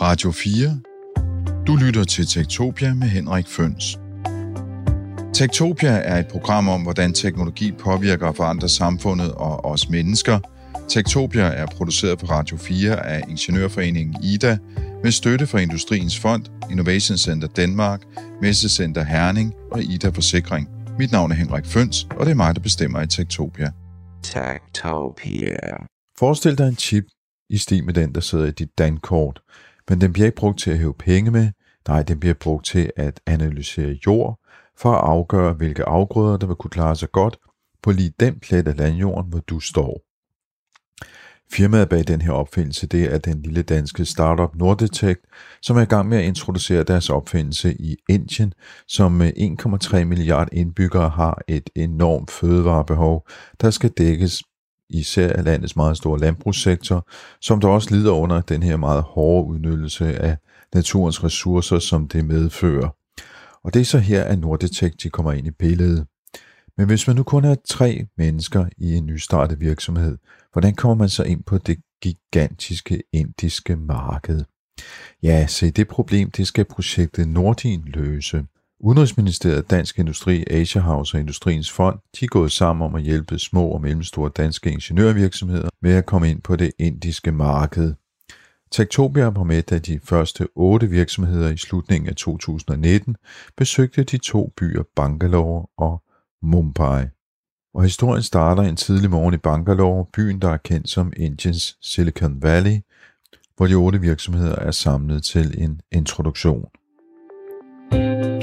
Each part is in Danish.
Radio 4. Du lytter til Tektopia med Henrik Føns. Tektopia er et program om, hvordan teknologi påvirker og forandrer samfundet og os mennesker. Tektopia er produceret på Radio 4 af Ingeniørforeningen IDA med støtte fra Industriens Fond, Innovation Center Danmark, Messecenter Herning og IDA Forsikring. Mit navn er Henrik Føns, og det er mig, der bestemmer i Tektopia. Tektopia. Forestil dig en chip i stil med den, der sidder i dit dankort, men den bliver ikke brugt til at hæve penge med, nej, den bliver brugt til at analysere jord, for at afgøre, hvilke afgrøder, der vil kunne klare sig godt på lige den plet af landjorden, hvor du står. Firmaet bag den her opfindelse, det er den lille danske startup Nordetect, som er i gang med at introducere deres opfindelse i Indien, som med 1,3 milliard indbyggere har et enormt fødevarebehov, der skal dækkes især af landets meget store landbrugssektor, som der også lider under den her meget hårde udnyttelse af naturens ressourcer, som det medfører. Og det er så her, at Nordetek de kommer ind i billedet. Men hvis man nu kun er tre mennesker i en nystartet virksomhed, hvordan kommer man så ind på det gigantiske indiske marked? Ja, se det problem, det skal projektet Nordin løse. Udenrigsministeriet, Dansk Industri, Asia House og Industriens Fond, de er gået sammen om at hjælpe små og mellemstore danske ingeniørvirksomheder med at komme ind på det indiske marked. Tektopia var med, da de første otte virksomheder i slutningen af 2019 besøgte de to byer Bangalore og Mumbai. Og historien starter en tidlig morgen i Bangalore, byen der er kendt som Indiens Silicon Valley, hvor de otte virksomheder er samlet til en introduktion.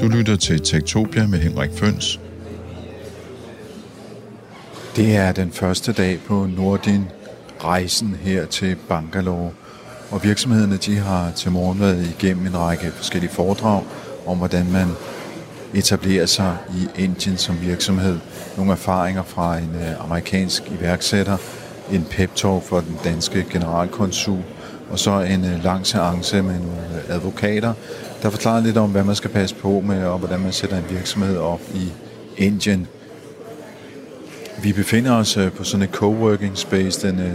Du lytter til Tektopia med Henrik Føns. Det er den første dag på Nordin rejsen her til Bangalore, og virksomhederne de har til morgen været igennem en række forskellige foredrag om, hvordan man etablerer sig i Indien som virksomhed. Nogle erfaringer fra en øh, amerikansk iværksætter, en pep-talk for den danske generalkonsul, og så en øh, lang seance med nogle advokater, der forklarer lidt om, hvad man skal passe på med, og hvordan man sætter en virksomhed op i Indien. Vi befinder os øh, på sådan et coworking space, den øh,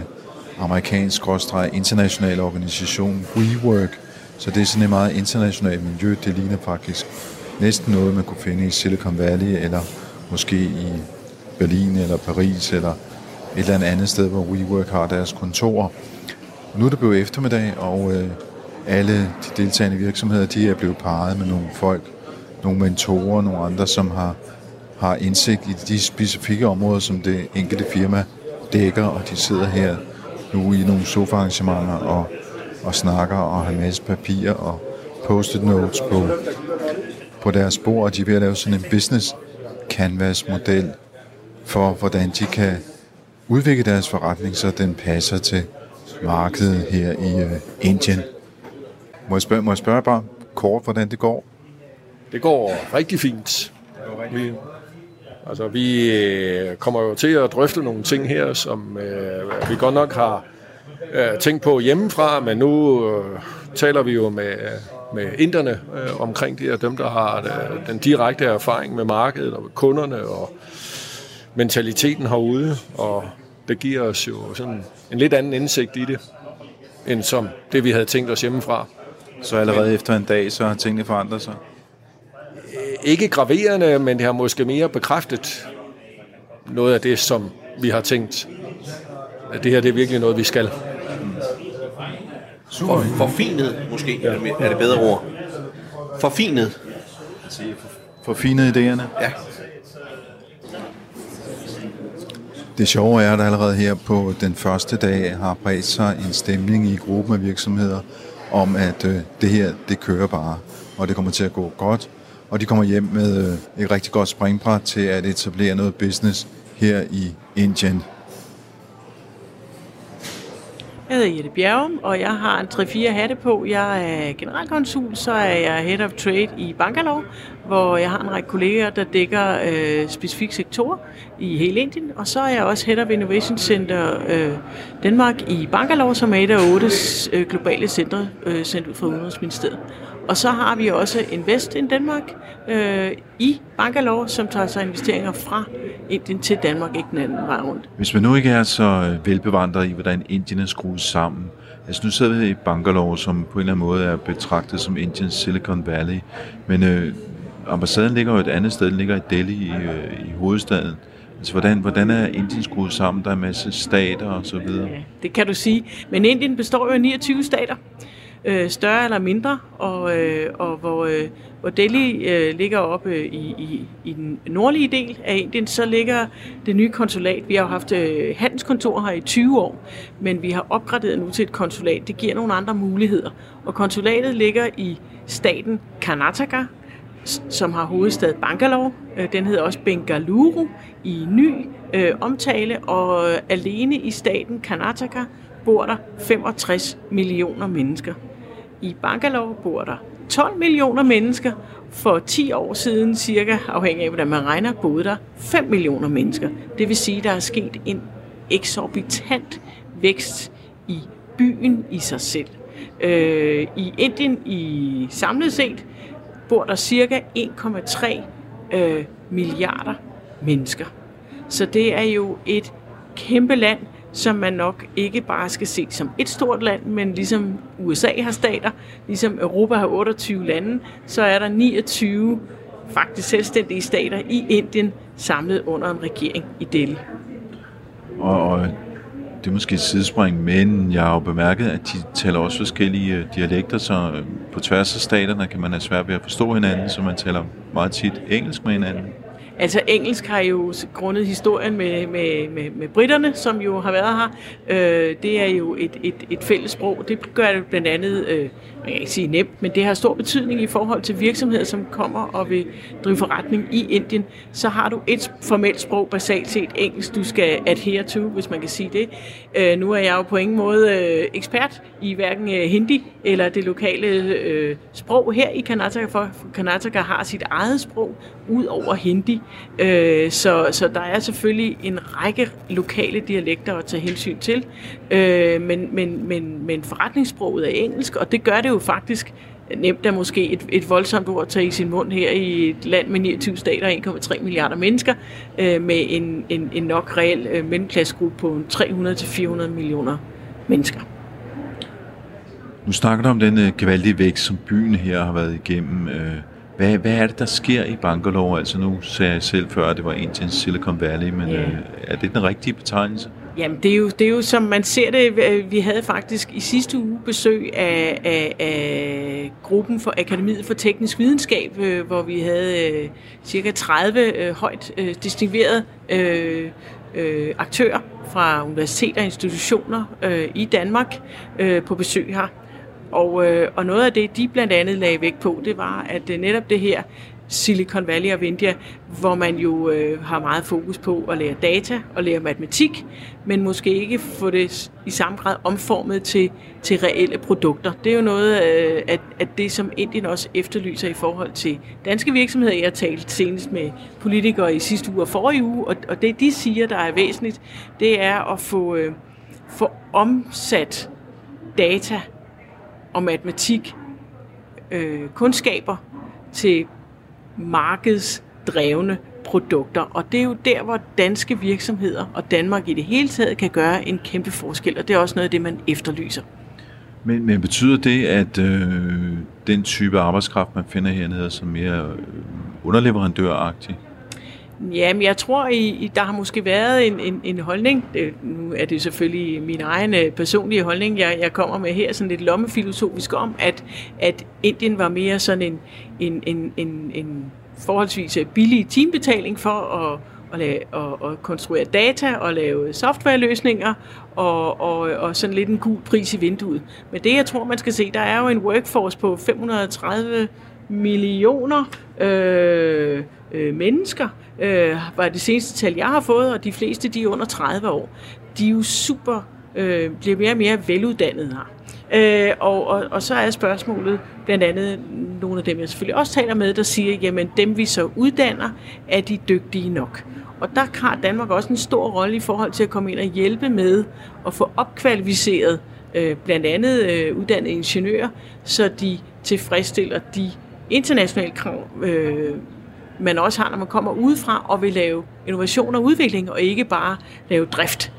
amerikansk international organisation WeWork, så det er sådan et meget internationalt miljø. Det ligner faktisk næsten noget, man kunne finde i Silicon Valley, eller måske i Berlin eller Paris, eller et eller andet sted, hvor WeWork har deres kontor. Nu er det blevet eftermiddag, og øh, alle de deltagende virksomheder, de er blevet parret med nogle folk, nogle mentorer, nogle andre, som har, har indsigt i de specifikke områder, som det enkelte firma dækker, og de sidder her nu i nogle sofaarrangementer og, og snakker og har en masse og post-it notes på, på deres bord, og de er ved at lave sådan en business canvas model for, hvordan de kan udvikle deres forretning, så den passer til markedet her i uh, Indien. Må jeg, spørge, må jeg spørge bare kort, hvordan det går? Det går rigtig fint. Vi, altså, vi øh, kommer jo til at drøfte nogle ting her, som øh, vi godt nok har øh, tænkt på hjemmefra, men nu øh, taler vi jo med, med inderne øh, omkring det, og dem, der har øh, den direkte erfaring med markedet og med kunderne og mentaliteten herude, og det giver os jo sådan en lidt anden indsigt i det, end som det, vi havde tænkt os hjemmefra. Så allerede efter en dag, så har tingene forandret sig? Ikke graverende, men det har måske mere bekræftet noget af det, som vi har tænkt, at det her det er virkelig noget, vi skal. For, forfinet, måske, ja. er det bedre ord. Forfinet. Forfinet idéerne? Ja. Det sjove er, at allerede her på den første dag har bredt sig en stemning i gruppen af virksomheder om, at øh, det her, det kører bare, og det kommer til at gå godt, og de kommer hjem med øh, et rigtig godt springbræt til at etablere noget business her i Indien. Jeg hedder Jette Bjergum, og jeg har en 3-4 hatte på. Jeg er generalkonsul, så er jeg Head of Trade i Bangalore, hvor jeg har en række kolleger, der dækker øh, specifikke sektorer i hele Indien. Og så er jeg også Head of Innovation Center øh, Danmark i Bangalore, som er et af otte øh, globale centre øh, sendt ud fra Udenrigsministeriet. Og så har vi også Invest in Danmark øh, i Bangalore, som tager sig investeringer fra Indien til Danmark, ikke den anden vej rundt. Hvis man nu ikke er så øh, velbevandret i, hvordan Indien er skruet sammen, Altså nu sidder vi i Bangalore, som på en eller anden måde er betragtet som Indiens Silicon Valley, men øh, ambassaden ligger jo et andet sted, den ligger i Delhi i, øh, i hovedstaden. Altså, hvordan, hvordan er Indien skruet sammen? Der er en masse stater og så videre. Ja, det kan du sige. Men Indien består jo af 29 stater, øh, større eller mindre, og, øh, og hvor, øh, hvor Delhi øh, ligger oppe øh, i, i, i den nordlige del af Indien, så ligger det nye konsulat. Vi har jo haft øh, handelskontor her i 20 år, men vi har opgraderet nu til et konsulat. Det giver nogle andre muligheder. Og konsulatet ligger i staten Karnataka, som har hovedstad Bangalore. Øh, den hedder også Bengaluru i ny øh, omtale, og alene i staten Karnataka bor der 65 millioner mennesker. I Bangalore bor der 12 millioner mennesker. For 10 år siden, cirka afhængig af hvordan man regner, boede der 5 millioner mennesker. Det vil sige, at der er sket en eksorbitant vækst i byen i sig selv. Øh, I Indien i samlet set bor der cirka 1,3 øh, milliarder mennesker. Så det er jo et kæmpe land, som man nok ikke bare skal se som et stort land, men ligesom USA har stater, ligesom Europa har 28 lande, så er der 29 faktisk selvstændige stater i Indien samlet under en regering i Delhi. Og, og det er måske et sidespring, men jeg har jo bemærket, at de taler også forskellige øh, dialekter, så øh, på tværs af staterne kan man have svært ved at forstå hinanden, så man taler meget tit engelsk med hinanden. Altså engelsk har jo grundet historien med, med, med, med britterne, som jo har været her. Øh, det er jo et, et, et fælles sprog. Det gør det blandt andet, øh, man kan ikke sige nemt, men det har stor betydning i forhold til virksomheder, som kommer og vil drive forretning i Indien. Så har du et formelt sprog, basalt set engelsk, du skal adhere to, hvis man kan sige det. Øh, nu er jeg jo på ingen måde øh, ekspert i hverken øh, hindi eller det lokale øh, sprog her i Karnataka, for Karnataka har sit eget sprog ud over hindi. Øh, så, så der er selvfølgelig en række lokale dialekter at tage hensyn til, øh, men, men, men, men forretningssproget er engelsk, og det gør det jo faktisk nemt er måske et, et voldsomt ord at tage i sin mund her i et land med 29 stater og 1,3 milliarder mennesker, øh, med en, en, en nok reel øh, mellemklassegruppe på 300-400 millioner mennesker. Nu snakker du om den øh, gevaldige vækst, som byen her har været igennem. Øh, hvad, hvad er det, der sker i Bangalore? Altså nu sagde jeg selv før, at det var Indiens Silicon Valley, men ja. øh, er det den rigtige betegnelse? Jamen, det er, jo, det er jo som man ser det. Vi havde faktisk i sidste uge besøg af, af, af gruppen for Akademiet for Teknisk Videnskab, øh, hvor vi havde øh, cirka 30 øh, højt øh, distinguerede øh, øh, aktører fra universiteter og institutioner øh, i Danmark øh, på besøg her. Og, øh, og noget af det, de blandt andet lagde vægt på, det var, at øh, netop det her Silicon Valley of India, hvor man jo øh, har meget fokus på at lære data og lære matematik, men måske ikke få det i samme grad omformet til, til reelle produkter. Det er jo noget øh, at, at det, som Indien også efterlyser i forhold til danske virksomheder. Jeg har talt senest med politikere i sidste uge og forrige uge, og, og det de siger, der er væsentligt, det er at få, øh, få omsat data og matematik øh, kundskaber til markedsdrevne produkter. Og det er jo der, hvor danske virksomheder og Danmark i det hele taget kan gøre en kæmpe forskel, og det er også noget af det, man efterlyser. Men, men betyder det, at øh, den type arbejdskraft, man finder hernede, som mere øh, underleverandøragtig? Jamen, jeg tror, I, der har måske været en, en, en holdning. Det, nu er det selvfølgelig min egen øh, personlige holdning, jeg, jeg kommer med her, sådan lidt lommefilosofisk om, at, at Indien var mere sådan en, en, en, en, en forholdsvis øh, billig teambetaling for at, at, lave, at, at konstruere data og lave softwareløsninger og, og, og sådan lidt en gul pris i vinduet. Men det, jeg tror, man skal se, der er jo en workforce på 530 millioner øh, øh, mennesker, øh, var det seneste tal, jeg har fået, og de fleste de er under 30 år. De er jo super, øh, bliver mere og mere veluddannede her. Øh, og, og, og så er spørgsmålet blandt andet nogle af dem, jeg selvfølgelig også taler med, der siger, jamen dem vi så uddanner, er de dygtige nok? Og der har Danmark også en stor rolle i forhold til at komme ind og hjælpe med at få opkvalificeret øh, blandt andet øh, uddannede ingeniører, så de tilfredsstiller de internationale krav, øh, man også har, når man kommer udefra og vil lave innovation og udvikling, og ikke bare lave drift.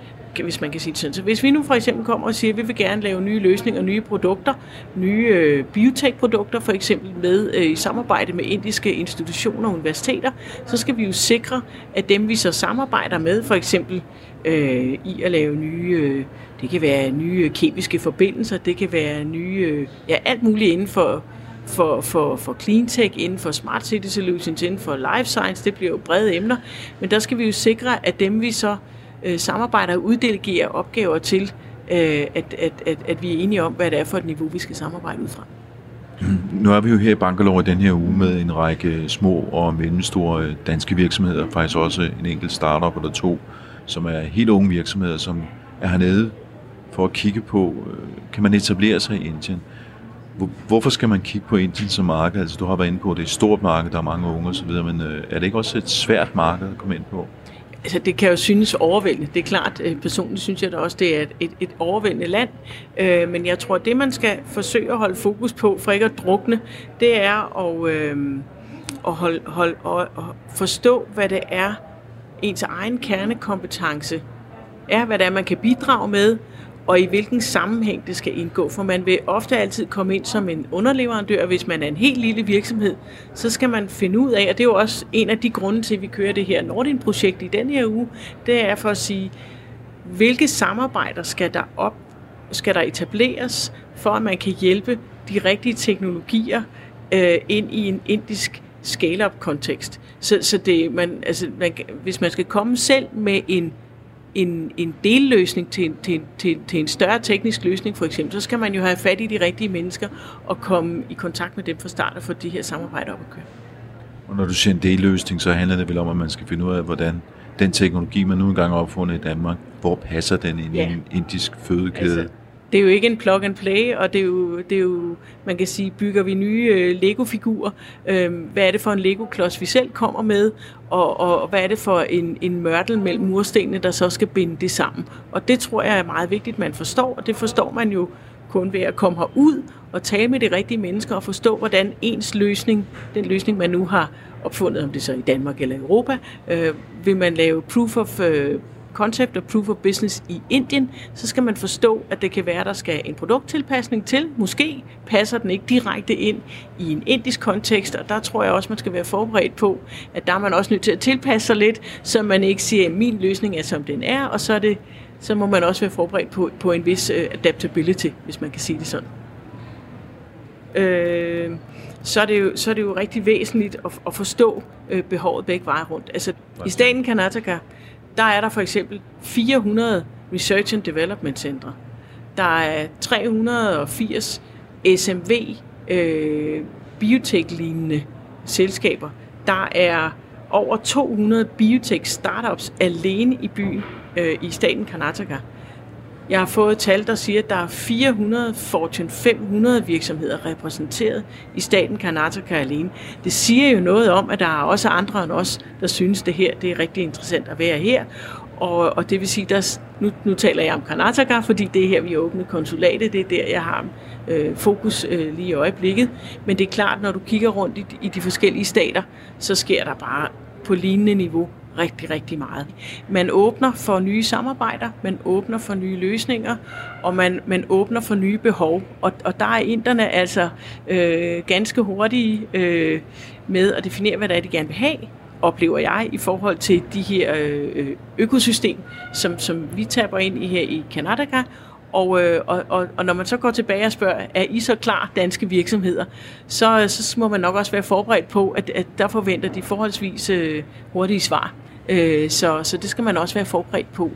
hvis man kan sige det sådan. Så hvis vi nu for eksempel kommer og siger, at vi vil gerne lave nye løsninger, nye produkter, nye øh, biotech-produkter for eksempel med øh, i samarbejde med indiske institutioner og universiteter, så skal vi jo sikre, at dem vi så samarbejder med, for eksempel øh, i at lave nye, øh, det kan være nye kemiske forbindelser, det kan være nye, øh, ja alt muligt inden for for, for, for clean tech, inden for smart city solutions, inden for life science, det bliver jo brede emner, men der skal vi jo sikre, at dem vi så øh, samarbejder og uddelegerer opgaver til, øh, at, at, at, at vi er enige om, hvad det er for et niveau, vi skal samarbejde ud fra. Nu er vi jo her i Bangalore i den her uge med en række små og mellemstore øh, danske virksomheder, faktisk også en enkelt startup eller to, som er helt unge virksomheder, som er hernede for at kigge på, øh, kan man etablere sig i Indien? Hvorfor skal man kigge på Indien som marked? Altså, du har været inde på, at det er et stort marked, der er mange unge osv., men øh, er det ikke også et svært marked at komme ind på? Altså, det kan jo synes overvældende. Det er klart, øh, personligt synes jeg da også, det er et, et, et overvældende land. Øh, men jeg tror, at det, man skal forsøge at holde fokus på, for ikke at drukne, det er at, øh, at, holde, holde, og, at forstå, hvad det er, ens egen kernekompetence er, hvad det er, man kan bidrage med, og i hvilken sammenhæng det skal indgå. For man vil ofte altid komme ind som en underleverandør. Hvis man er en helt lille virksomhed, så skal man finde ud af, og det er jo også en af de grunde til, at vi kører det her Nordin-projekt i den her uge, det er for at sige, hvilke samarbejder skal der op, skal der etableres, for at man kan hjælpe de rigtige teknologier øh, ind i en indisk scale-up kontekst. Så, så det, man, altså, man, hvis man skal komme selv med en en, en delløsning til til, til, til en større teknisk løsning for eksempel, så skal man jo have fat i de rigtige mennesker og komme i kontakt med dem fra start og få de her samarbejder op at køre. Og når du siger en delløsning, så handler det vel om, at man skal finde ud af, hvordan den teknologi, man nu engang har opfundet i Danmark, hvor passer den ind ja. i en indisk fødekæde? Altså, det er jo ikke en plug and play, og det er jo, det er jo man kan sige, bygger vi nye øh, Lego-figurer, øh, hvad er det for en Lego-klods, vi selv kommer med, og, og hvad er det for en, en mørtel mellem murstenene, der så skal binde det sammen. Og det tror jeg er meget vigtigt, man forstår, og det forstår man jo kun ved at komme herud og tale med de rigtige mennesker og forstå, hvordan ens løsning, den løsning, man nu har opfundet, om det så i Danmark eller Europa, øh, vil man lave proof of øh, concept og proof of business i Indien, så skal man forstå, at det kan være, at der skal en produkttilpasning til. Måske passer den ikke direkte ind i en indisk kontekst, og der tror jeg også, man skal være forberedt på, at der er man også nødt til at tilpasse sig lidt, så man ikke siger, at min løsning er, som den er, og så, er det, så må man også være forberedt på, på en vis uh, adaptability, hvis man kan sige det sådan. Øh, så er, det jo, så er det jo rigtig væsentligt at, at forstå øh, behovet begge veje rundt. Altså, i staten Karnataka, der er der for eksempel 400 Research and Development Centre. Der er 380 SMV øh, biotech-lignende selskaber. Der er over 200 biotech-startups alene i byen øh, i staten Karnataka. Jeg har fået tal, der siger, at der er 400 Fortune 500 virksomheder repræsenteret i staten Karnataka alene. Det siger jo noget om, at der er også andre end os, der synes, det her det er rigtig interessant at være her. Og, og det vil sige, at nu, nu taler jeg om Karnataka, fordi det er her, vi har åbnet konsulatet. Det er der, jeg har øh, fokus øh, lige i øjeblikket. Men det er klart, når du kigger rundt i, i de forskellige stater, så sker der bare på lignende niveau rigtig, rigtig meget. Man åbner for nye samarbejder, man åbner for nye løsninger, og man, man åbner for nye behov. Og, og der er inderne altså øh, ganske hurtige øh, med at definere, hvad det er, de gerne vil have, oplever jeg, i forhold til de her øh, økosystem, som, som vi taber ind i her i Kanada, og, øh, og, og, og når man så går tilbage og spørger, er I så klar danske virksomheder, så, øh, så må man nok også være forberedt på, at, at der forventer de forholdsvis øh, hurtige svar. Øh, så, så det skal man også være forberedt på.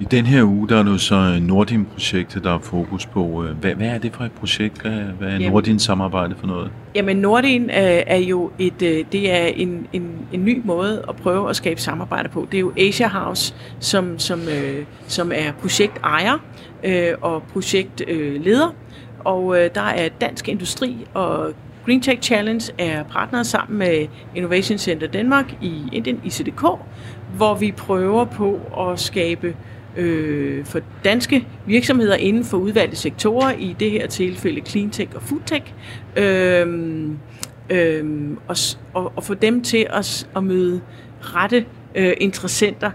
I den her uge, der er det så Nordin-projektet, der er fokus på. Øh, hvad, hvad er det for et projekt? Hvad er Nordins samarbejde for noget? Jamen Nordin er, er jo et, øh, det er en, en, en ny måde at prøve at skabe samarbejde på. Det er jo Asia House, som, som, øh, som er projektejer øh, og projektleder. Øh, og øh, der er Dansk Industri og Green Tech Challenge er partneret sammen med Innovation Center Danmark i Indien, ICDK, hvor vi prøver på at skabe øh, for danske virksomheder inden for udvalgte sektorer, i det her tilfælde cleantech og foodtech, øh, øh, og, og, og få dem til at, at møde rette øh, interessenter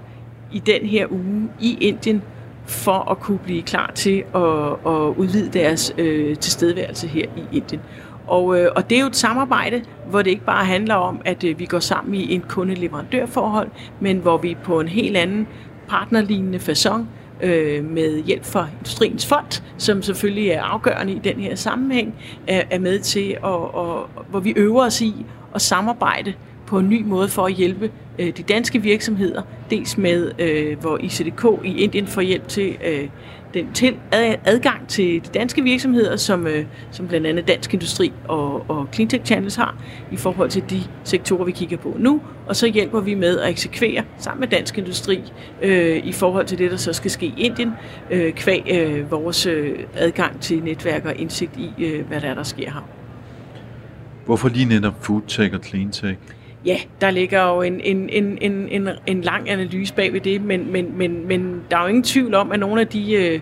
i den her uge i Indien for at kunne blive klar til at, at udvide deres øh, tilstedeværelse her i Indien. Og, øh, og det er jo et samarbejde, hvor det ikke bare handler om, at øh, vi går sammen i en kundeleverandørforhold, men hvor vi på en helt anden partnerlignende façon øh, med hjælp fra Industriens Fond, som selvfølgelig er afgørende i den her sammenhæng, er, er med til, at, og, hvor vi øver os i at samarbejde på en ny måde for at hjælpe øh, de danske virksomheder, dels med, øh, hvor ICDK i Indien får hjælp til øh, den til adgang til de danske virksomheder, som, øh, som blandt andet Dansk Industri og, og Cleantech Channels har, i forhold til de sektorer, vi kigger på nu. Og så hjælper vi med at eksekvere sammen med Dansk Industri øh, i forhold til det, der så skal ske i Indien, øh, kvæg øh, vores øh, adgang til netværk og indsigt i, øh, hvad der er, der sker her. Hvorfor lige netop foodtech og cleantech? Ja, der ligger jo en, en, en, en, en, en lang analyse bag ved det, men, men, men, men der er jo ingen tvivl om, at nogle af de, øh,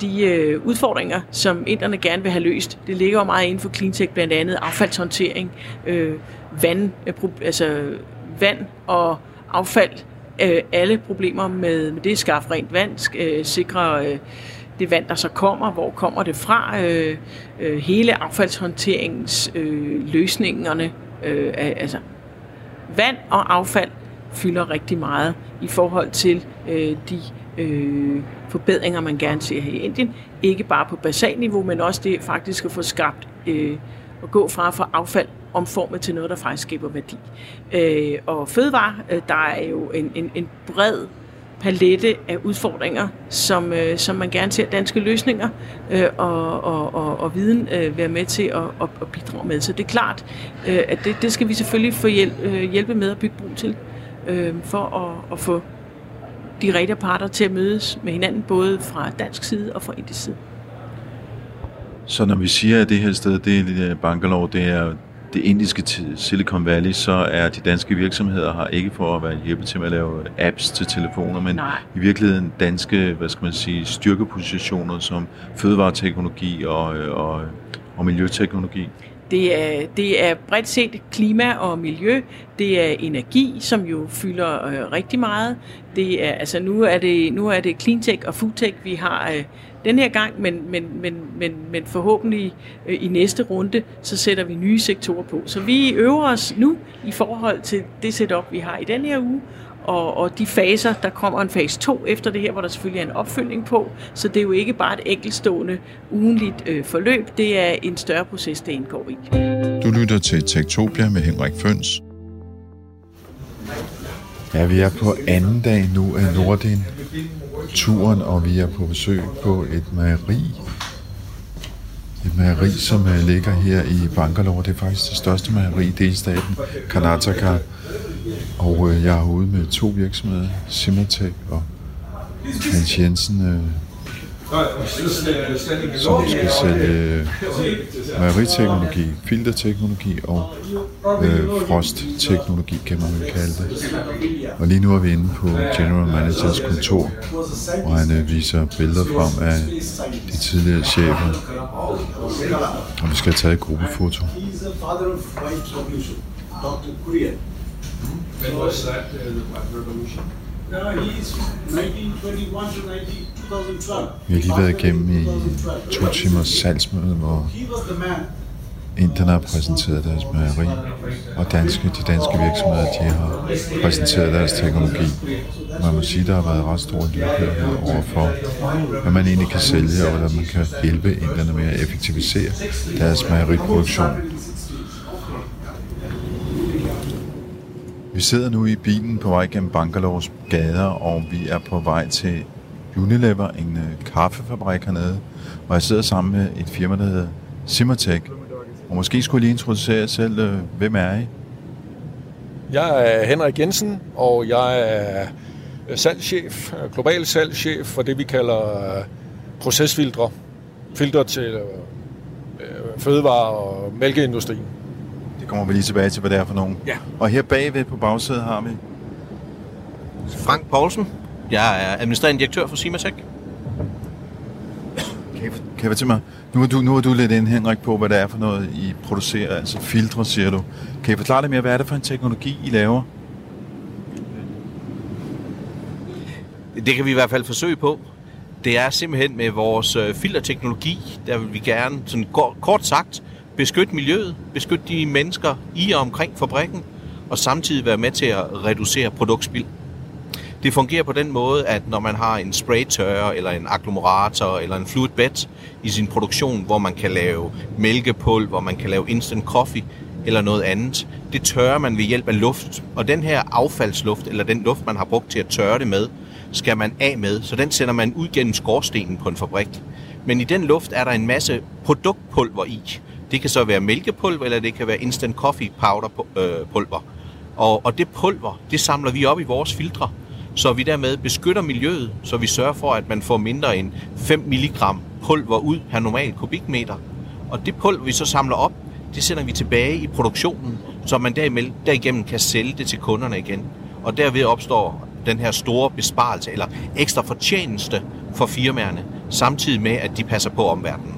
de øh, udfordringer, som inderne gerne vil have løst, det ligger jo meget inden for cleantech, blandt andet affaldshåndtering, øh, vand, øh, altså vand og affald, øh, alle problemer med, med det, skaffe rent vand, øh, sikre øh, det vand, der så kommer, hvor kommer det fra, øh, øh, hele affaldshåndterings øh, løsningerne, øh, altså vand og affald fylder rigtig meget i forhold til øh, de øh, forbedringer, man gerne ser her i Indien. Ikke bare på basalniveau, men også det faktisk at få skabt øh, at gå fra at få affald omformet til noget, der faktisk skaber værdi. Øh, og fødevare, øh, der er jo en, en, en bred palette af udfordringer, som, øh, som man gerne ser danske løsninger øh, og, og, og, og viden øh, være med til at, og, og bidrage med. Så det er klart, øh, at det, det skal vi selvfølgelig få hjælp, øh, hjælpe med at bygge brug til, øh, for at, at få de rigtige parter til at mødes med hinanden, både fra dansk side og fra indisk side. Så når vi siger, at det her sted, det er Bangalore, det er det indiske Silicon Valley, så er de danske virksomheder her ikke for at være hjælpe til at lave apps til telefoner, men Nej. i virkeligheden danske, hvad skal man sige, styrkepositioner som fødevareteknologi og, og, og miljøteknologi. Det er, det er bredt set klima og miljø. Det er energi, som jo fylder øh, rigtig meget. Det er, altså nu er det, nu er det cleantech og foodtech, vi har øh, den her gang, men, men, men, men, men forhåbentlig øh, i næste runde, så sætter vi nye sektorer på. Så vi øver os nu i forhold til det setup, vi har i den her uge, og, og de faser, der kommer en fase 2 efter det her, hvor der selvfølgelig er en opfølgning på, så det er jo ikke bare et enkeltstående ugenligt øh, forløb, det er en større proces, det indgår i. Du lytter til Tektopia med Henrik Føns. Ja, vi er på anden dag nu af Nordin turen, og vi er på besøg på et mejeri. Et mejeri, som øh, ligger her i Bangalore. Det er faktisk det største mejeri i delstaten Karnataka. Og øh, jeg er ude med to virksomheder, Simatek og Hans Jensen, øh, som skal sælge mejeriteknologi, filterteknologi og øh, frostteknologi, kan man vel kalde det. Og lige nu er vi inde på General Managers kontor, hvor han øh, viser billeder frem af de tidligere chefer. Og vi skal tage et gruppefoto. When was that, uh, the revolution? Vi har lige været igennem i to timers salgsmøde, hvor Inderne har præsenteret deres mejeri, og danske, de danske virksomheder de har præsenteret deres teknologi. Man må sige, der har været ret stor lydhør overfor, hvad man egentlig kan sælge, og hvordan man kan hjælpe inderne med at effektivisere deres mejeriproduktion. Vi sidder nu i bilen på vej gennem Bangalores gader, og vi er på vej til Unilever, en øh, kaffefabrik hernede, og jeg sidder sammen med et firma, der hedder Simmertech. Og måske skulle jeg lige introducere jer selv. Øh, hvem er I? Jeg er Henrik Jensen, og jeg er salgschef, global salgschef for det, vi kalder øh, procesfiltre. Filtre til fødevare- og mælkeindustrien kommer vi lige tilbage til, hvad det er for nogen. Ja. Og her bagved på bagsædet har vi... Frank Poulsen. Jeg er administrerende direktør for Simatech. Kan jeg, til mig? Nu er, du, nu er du lidt ind, Henrik, på, hvad det er for noget, I producerer, altså filtre, siger du. Kan I forklare lidt mere, hvad er det for en teknologi, I laver? Det kan vi i hvert fald forsøge på. Det er simpelthen med vores øh, filterteknologi, der vil vi gerne, sådan kort sagt, beskytte miljøet, beskytte de mennesker i og omkring fabrikken, og samtidig være med til at reducere produktspild. Det fungerer på den måde, at når man har en spraytørrer, eller en agglomerator, eller en fluid bed i sin produktion, hvor man kan lave mælkepulver, hvor man kan lave instant coffee, eller noget andet, det tørrer man ved hjælp af luft. Og den her affaldsluft, eller den luft, man har brugt til at tørre det med, skal man af med, så den sender man ud gennem skorstenen på en fabrik. Men i den luft er der en masse produktpulver i. Det kan så være mælkepulver, eller det kan være instant coffee powder øh, pulver. Og, og det pulver, det samler vi op i vores filtre, så vi dermed beskytter miljøet, så vi sørger for, at man får mindre end 5 mg pulver ud per normal kubikmeter. Og det pulver, vi så samler op, det sender vi tilbage i produktionen, så man derigennem kan sælge det til kunderne igen. Og derved opstår den her store besparelse eller ekstra fortjeneste for firmaerne, samtidig med, at de passer på omverdenen.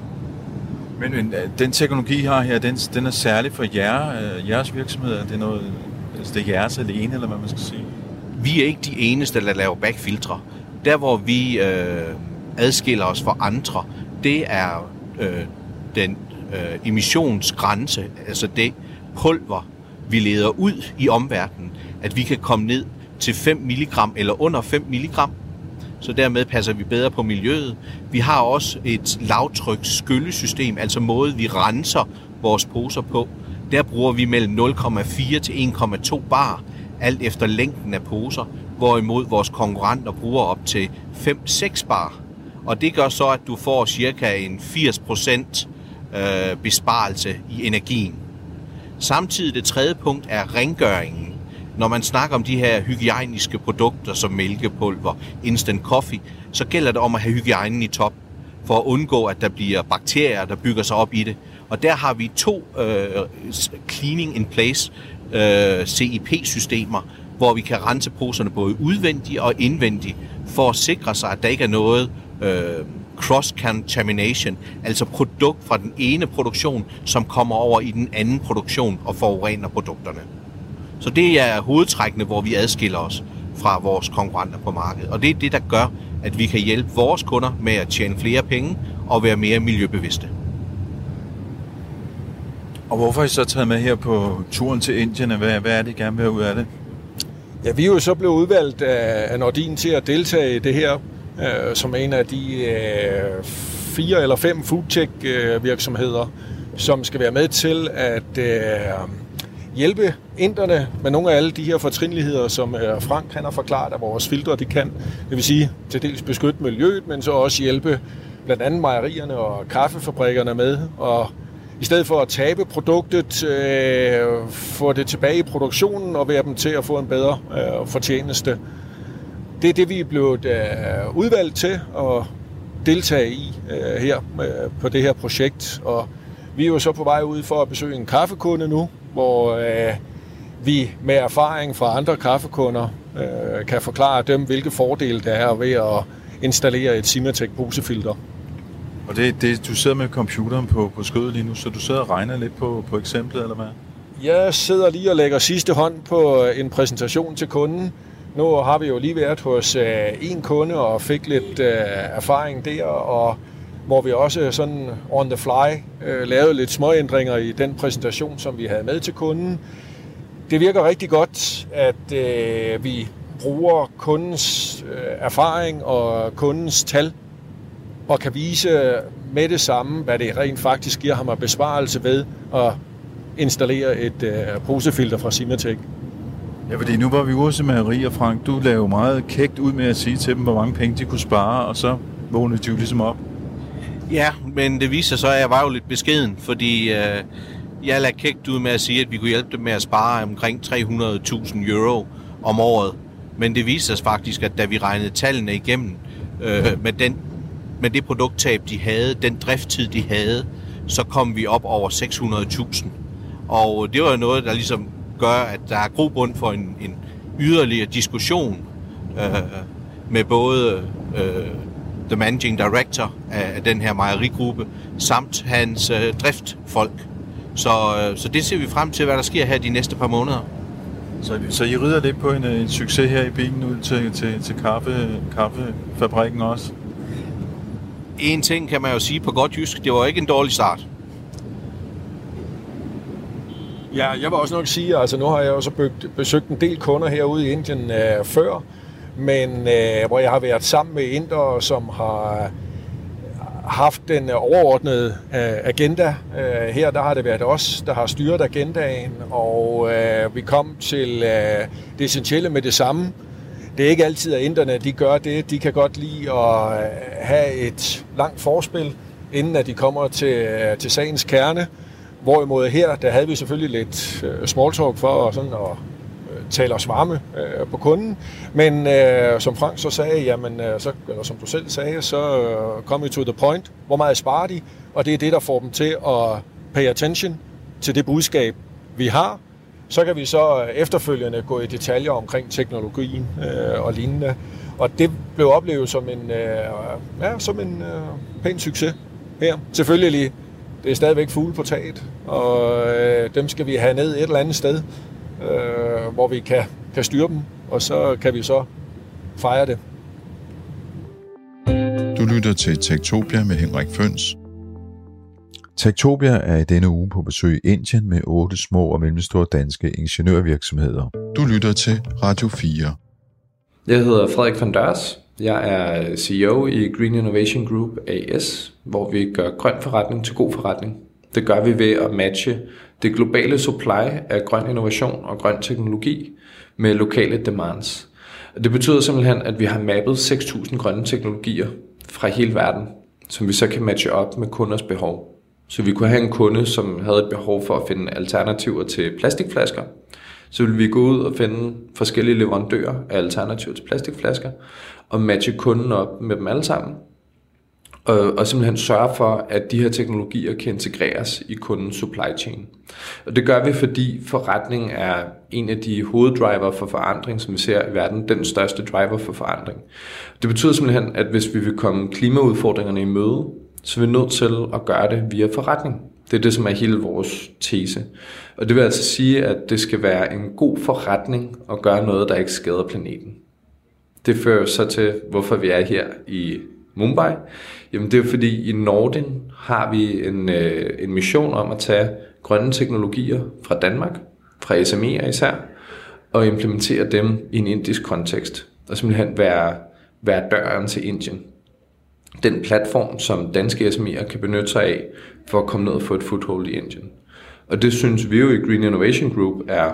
Men, men øh, den teknologi, I har her, den, den er særlig for jer, øh, jeres virksomhed? Er det, noget, altså det er jeres alene, eller hvad man skal sige? Vi er ikke de eneste, der laver backfiltre. Der, hvor vi øh, adskiller os fra andre, det er øh, den øh, emissionsgrænse, altså det pulver, vi leder ud i omverdenen, at vi kan komme ned til 5 mg eller under 5 mg. Så dermed passer vi bedre på miljøet. Vi har også et lavtryks skyllesystem, altså måde vi renser vores poser på. Der bruger vi mellem 0,4 til 1,2 bar, alt efter længden af poser, hvorimod vores konkurrenter bruger op til 5-6 bar. Og det gør så, at du får cirka en 80% øh, besparelse i energien. Samtidig det tredje punkt er rengøringen. Når man snakker om de her hygiejniske produkter som mælkepulver, instant coffee, så gælder det om at have hygiejnen i top, for at undgå, at der bliver bakterier, der bygger sig op i det. Og der har vi to øh, cleaning in place øh, CIP-systemer, hvor vi kan rense poserne både udvendigt og indvendigt, for at sikre sig, at der ikke er noget øh, cross-contamination, altså produkt fra den ene produktion, som kommer over i den anden produktion og forurener produkterne. Så det er hovedtrækkene, hvor vi adskiller os fra vores konkurrenter på markedet. Og det er det, der gør, at vi kan hjælpe vores kunder med at tjene flere penge og være mere miljøbevidste. Og hvorfor er I så taget med her på turen til Indien? Hvad, hvad er det, I gerne vil have ud af det? Ja, vi er jo så blevet udvalgt af Nordin til at deltage i det her, øh, som en af de øh, fire eller fem foodtech øh, virksomheder, som skal være med til at øh, hjælpe inderne med nogle af alle de her fortrinligheder, som øh, Frank han har forklaret, at vores filtre de kan. Det vil sige til dels beskytte miljøet, men så også hjælpe blandt andet mejerierne og kaffefabrikkerne med. Og i stedet for at tabe produktet, øh, få det tilbage i produktionen og være dem til at få en bedre øh, fortjeneste. Det er det, vi er blevet øh, udvalgt til at deltage i øh, her øh, på det her projekt. Og vi er jo så på vej ud for at besøge en kaffekunde nu, hvor øh, vi med erfaring fra andre kaffekunder øh, kan forklare dem, hvilke fordele der er ved at installere et Simatec posefilter. Og det, det, du sidder med computeren på, på skødet lige nu, så du sidder og regner lidt på, på eksemplet, eller hvad? Jeg sidder lige og lægger sidste hånd på øh, en præsentation til kunden. Nu har vi jo lige været hos øh, en kunde og fik lidt øh, erfaring der, og hvor vi også sådan on the fly øh, lavede lidt små ændringer i den præsentation, som vi havde med til kunden. Det virker rigtig godt, at øh, vi bruger kundens øh, erfaring og kundens tal og kan vise med det samme, hvad det rent faktisk giver ham af besparelse ved at installere et øh, posefilter fra Simatec. Ja, fordi nu var vi ude til Marie og Frank. Du lavede meget kægt ud med at sige til dem, hvor mange penge de kunne spare, og så vågnede de jo ligesom op. Ja, men det viser sig så, at jeg var jo lidt beskeden, fordi øh, jeg lagde kægt ud med at sige, at vi kunne hjælpe dem med at spare omkring 300.000 euro om året. Men det viser sig faktisk, at da vi regnede tallene igennem øh, med, den, med det produkttab, de havde, den drifttid, de havde, så kom vi op over 600.000. Og det var noget, der ligesom gør, at der er grobund for en, en yderligere diskussion øh, med både øh, the managing director af den her mejerigruppe, samt hans øh, driftfolk. Så, øh, så det ser vi frem til, hvad der sker her de næste par måneder. Så, så I rider lidt på en, øh, en succes her i bilen ud til, til, til kaffe, kaffefabrikken også? En ting kan man jo sige på godt jysk, det var ikke en dårlig start. Ja, jeg vil også nok sige, altså nu har jeg også besøgt en del kunder herude i Indien øh, før, men øh, hvor jeg har været sammen med indere, som har øh, haft den øh, overordnede øh, agenda. Øh, her der har det været os, der har styret agendaen, og øh, vi kom til øh, det essentielle med det samme. Det er ikke altid, at inderne de gør det. De kan godt lide at øh, have et langt forspil, inden at de kommer til, øh, til sagens kerne. Hvorimod her, der havde vi selvfølgelig lidt øh, small talk for sådan at tale os varme øh, på kunden. Men øh, som Frank så sagde, jamen, øh, så, eller som du selv sagde, så øh, kom vi to the point. Hvor meget sparer de? Og det er det, der får dem til at pay attention til det budskab, vi har. Så kan vi så øh, efterfølgende gå i detaljer omkring teknologien øh, og lignende. Og det blev oplevet som en, øh, ja, som en øh, pæn succes her. Selvfølgelig det er stadigvæk fugle på taget, og øh, dem skal vi have ned et eller andet sted, øh, hvor vi kan, kan styre dem, og så kan vi så fejre det. Du lytter til Tektopia med Henrik Føns. Tektopia er i denne uge på besøg i Indien med otte små og mellemstore danske ingeniørvirksomheder. Du lytter til Radio 4. Jeg hedder Frederik van Dørs. Jeg er CEO i Green Innovation Group AS, hvor vi gør grøn forretning til god forretning. Det gør vi ved at matche det globale supply af grøn innovation og grøn teknologi med lokale demands. Det betyder simpelthen, at vi har mappet 6.000 grønne teknologier fra hele verden, som vi så kan matche op med kunders behov. Så vi kunne have en kunde, som havde et behov for at finde alternativer til plastikflasker, så vil vi gå ud og finde forskellige leverandører af alternativer til plastikflasker, og matche kunden op med dem alle sammen, og, og simpelthen sørge for, at de her teknologier kan integreres i kundens supply chain. Og det gør vi, fordi forretning er en af de hoveddriver for forandring, som vi ser i verden, den største driver for forandring. Det betyder simpelthen, at hvis vi vil komme klimaudfordringerne i møde, så er nødt til at gøre det via forretning. Det er det, som er hele vores tese. Og det vil altså sige, at det skal være en god forretning at gøre noget, der ikke skader planeten. Det fører så til, hvorfor vi er her i Mumbai. Jamen det er fordi i Norden har vi en, øh, en mission om at tage grønne teknologier fra Danmark, fra SME'er især, og implementere dem i en indisk kontekst. Og simpelthen være, være døren til Indien. Den platform, som danske SMI'er kan benytte sig af for at komme ned og få et foothold i Indien. Og det synes vi jo i Green Innovation Group er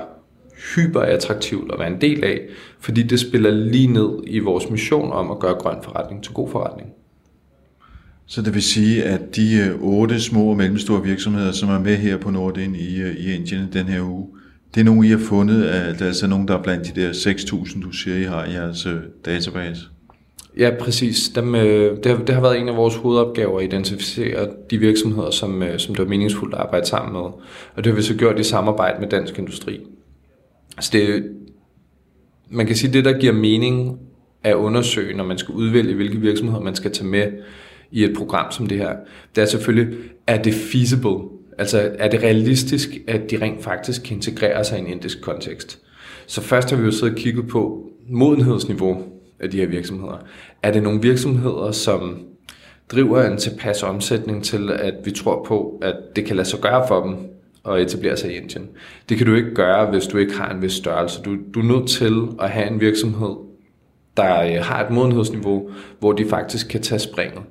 hyper attraktivt at være en del af, fordi det spiller lige ned i vores mission om at gøre grøn forretning til god forretning. Så det vil sige, at de øh, otte små og mellemstore virksomheder, som er med her på Nordin i, øh, i Indien den her uge, det er nogen, I har fundet, at der altså er altså nogen, der er blandt de der 6.000, du siger, I har i jeres øh, database? Ja, præcis. Dem, øh, det, har, det har været en af vores hovedopgaver at identificere de virksomheder, som, øh, som det er meningsfuldt at arbejde sammen med. Og det har vi så gjort i samarbejde med Dansk Industri. Altså det, man kan sige, det, der giver mening at undersøge, når man skal udvælge, hvilke virksomheder man skal tage med i et program som det her, det er selvfølgelig, er det feasible? Altså, er det realistisk, at de rent faktisk kan integrere sig i en indisk kontekst? Så først har vi jo siddet og kigget på modenhedsniveau af de her virksomheder. Er det nogle virksomheder, som driver en tilpas omsætning til, at vi tror på, at det kan lade sig gøre for dem at etablere sig i Indien. Det kan du ikke gøre, hvis du ikke har en vis størrelse. Du, du er nødt til at have en virksomhed, der øh, har et modenhedsniveau, hvor de faktisk kan tage springet.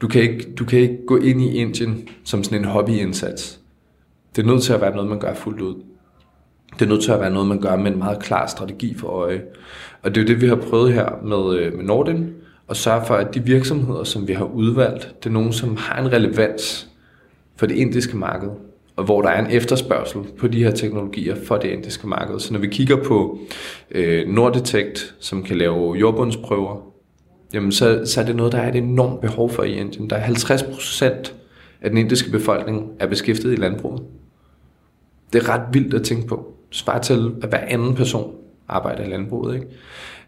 Du kan ikke, du kan ikke gå ind i Indien som sådan en hobbyindsats. Det er nødt til at være noget, man gør fuldt ud. Det er nødt til at være noget, man gør med en meget klar strategi for øje. Og det er jo det, vi har prøvet her med, øh, med Norden, og sørge for, at de virksomheder, som vi har udvalgt, det er nogen, som har en relevans for det indiske marked og hvor der er en efterspørgsel på de her teknologier for det indiske marked. Så når vi kigger på øh, Nordetect, som kan lave jordbundsprøver, jamen så, så er det noget, der er et enormt behov for i Indien. Der er 50 procent af den indiske befolkning er beskæftiget i landbruget. Det er ret vildt at tænke på. Svarer til, at hver anden person arbejder i landbruget. Ikke?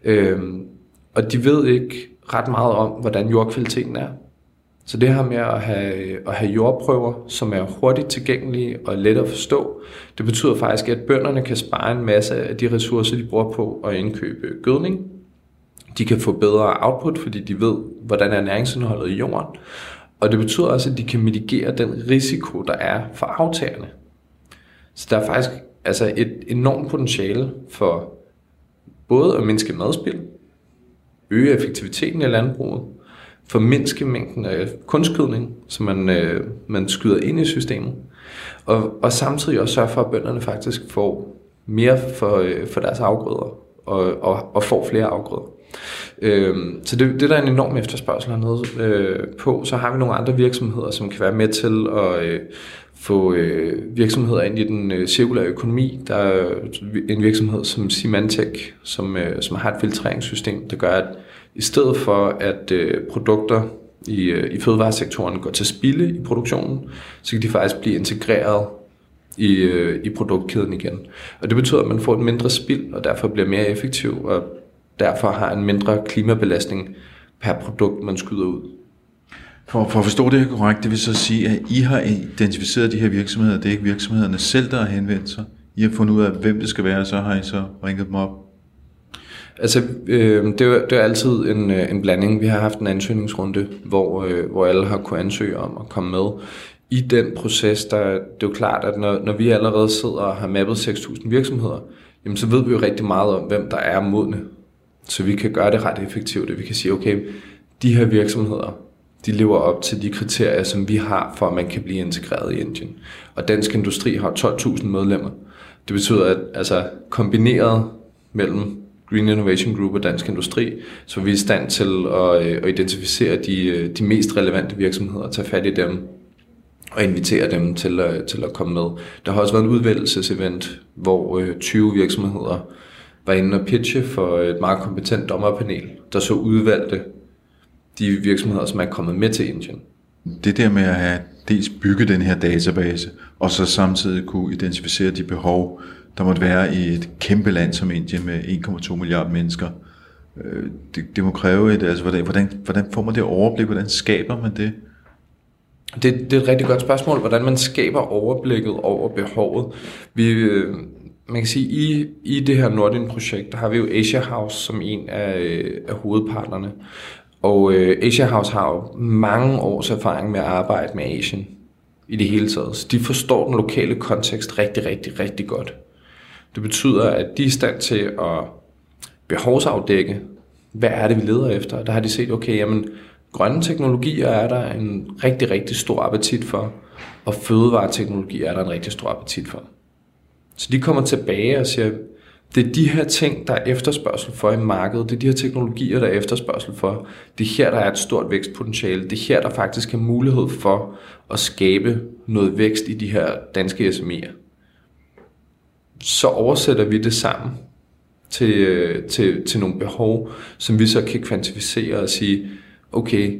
Øhm, og de ved ikke ret meget om, hvordan jordkvaliteten er. Så det her med at have, at have jordprøver, som er hurtigt tilgængelige og let at forstå, det betyder faktisk, at bønderne kan spare en masse af de ressourcer, de bruger på at indkøbe gødning. De kan få bedre output, fordi de ved, hvordan er næringsindholdet i jorden. Og det betyder også, at de kan mitigere den risiko, der er for aftagerne. Så der er faktisk altså et enormt potentiale for både at mindske madspild, øge effektiviteten i landbruget, formindske mængden af kunstgødning, som man, øh, man skyder ind i systemet, og, og samtidig også sørge for, at bønderne faktisk får mere for, øh, for deres afgrøder, og, og, og får flere afgrøder. Øh, så det, det der er en enorm efterspørgsel hernede øh, på. Så har vi nogle andre virksomheder, som kan være med til at øh, få øh, virksomheder ind i den øh, cirkulære økonomi. Der er en virksomhed som Symantec, som, øh, som har et filtreringssystem, der gør, at i stedet for at øh, produkter i, øh, i fødevaresektoren går til spilde i produktionen, så kan de faktisk blive integreret i, øh, i produktkæden igen. Og det betyder, at man får et mindre spild, og derfor bliver mere effektiv, og derfor har en mindre klimabelastning per produkt, man skyder ud. For, for at forstå det her korrekt, det vil så sige, at I har identificeret de her virksomheder, det er ikke virksomhederne selv, der har henvendt sig. I har fundet ud af, hvem det skal være, og så har I så ringet dem op. Altså, øh, det, er, det er altid en, øh, en blanding. Vi har haft en ansøgningsrunde, hvor, øh, hvor alle har kunnet ansøge om at komme med. I den proces, der, det er jo klart, at når, når vi allerede sidder og har mappet 6.000 virksomheder, jamen så ved vi jo rigtig meget om, hvem der er modne. Så vi kan gøre det ret effektivt, vi kan sige, okay, de her virksomheder, de lever op til de kriterier, som vi har, for at man kan blive integreret i Indien. Og Dansk Industri har 12.000 medlemmer. Det betyder, at altså, kombineret mellem Green Innovation Group og Dansk Industri, så vi er i stand til at, øh, at identificere de, øh, de mest relevante virksomheder, tage fat i dem og invitere dem til, at, til at komme med. Der har også været en udvælgelsesevent, hvor 20 virksomheder var inde og pitche for et meget kompetent dommerpanel, der så udvalgte de virksomheder, som er kommet med til Indien. Det der med at have dels bygge den her database, og så samtidig kunne identificere de behov, der måtte være i et kæmpe land som Indien med 1,2 milliarder mennesker. Øh, det, det må kræve et, altså hvordan, hvordan får man det overblik, hvordan skaber man det? Det, det er et rigtig godt spørgsmål, hvordan man skaber overblikket over behovet. Vi, øh, man kan sige, i, i det her Nordin-projekt, der har vi jo Asia House som en af, af hovedpartnerne. Og øh, Asia House har jo mange års erfaring med at arbejde med Asien i det hele taget. Så de forstår den lokale kontekst rigtig, rigtig, rigtig godt. Det betyder, at de er i stand til at behovsafdække, hvad er det, vi leder efter. Der har de set, okay, jamen, grønne teknologier er der en rigtig, rigtig stor appetit for, og fødevareteknologi er der en rigtig stor appetit for. Så de kommer tilbage og siger, det er de her ting, der er efterspørgsel for i markedet. Det er de her teknologier, der er efterspørgsel for. Det er her, der er et stort vækstpotentiale. Det er her, der faktisk er mulighed for at skabe noget vækst i de her danske SME'er så oversætter vi det sammen til, øh, til, til nogle behov, som vi så kan kvantificere og sige, okay,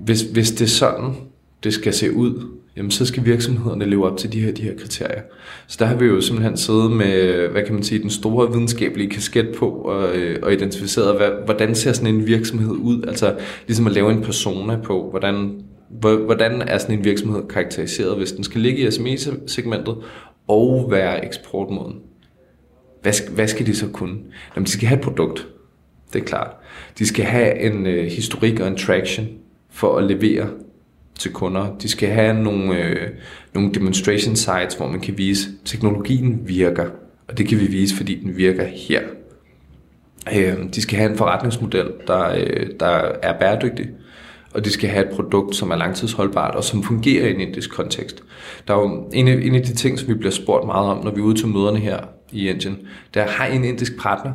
hvis, hvis det er sådan, det skal se ud, jamen så skal virksomhederne leve op til de her, de her kriterier. Så der har vi jo simpelthen siddet med, hvad kan man sige, den store videnskabelige kasket på og, øh, og identificeret, hvad, hvordan ser sådan en virksomhed ud? Altså ligesom at lave en persona på, hvordan, hvordan er sådan en virksomhed karakteriseret, hvis den skal ligge i SME-segmentet, og være eksportmoden. Hvad, hvad skal de så kunne? Jamen, de skal have et produkt. Det er klart. De skal have en øh, historik og en traction for at levere til kunder. De skal have nogle, øh, nogle demonstration sites, hvor man kan vise, at teknologien virker. Og det kan vi vise, fordi den virker her. Øh, de skal have en forretningsmodel, der, øh, der er bæredygtig og de skal have et produkt, som er langtidsholdbart og som fungerer i en indisk kontekst. Der er jo en af, en af de ting, som vi bliver spurgt meget om, når vi er ude til møderne her i Indien, der har I en indisk partner,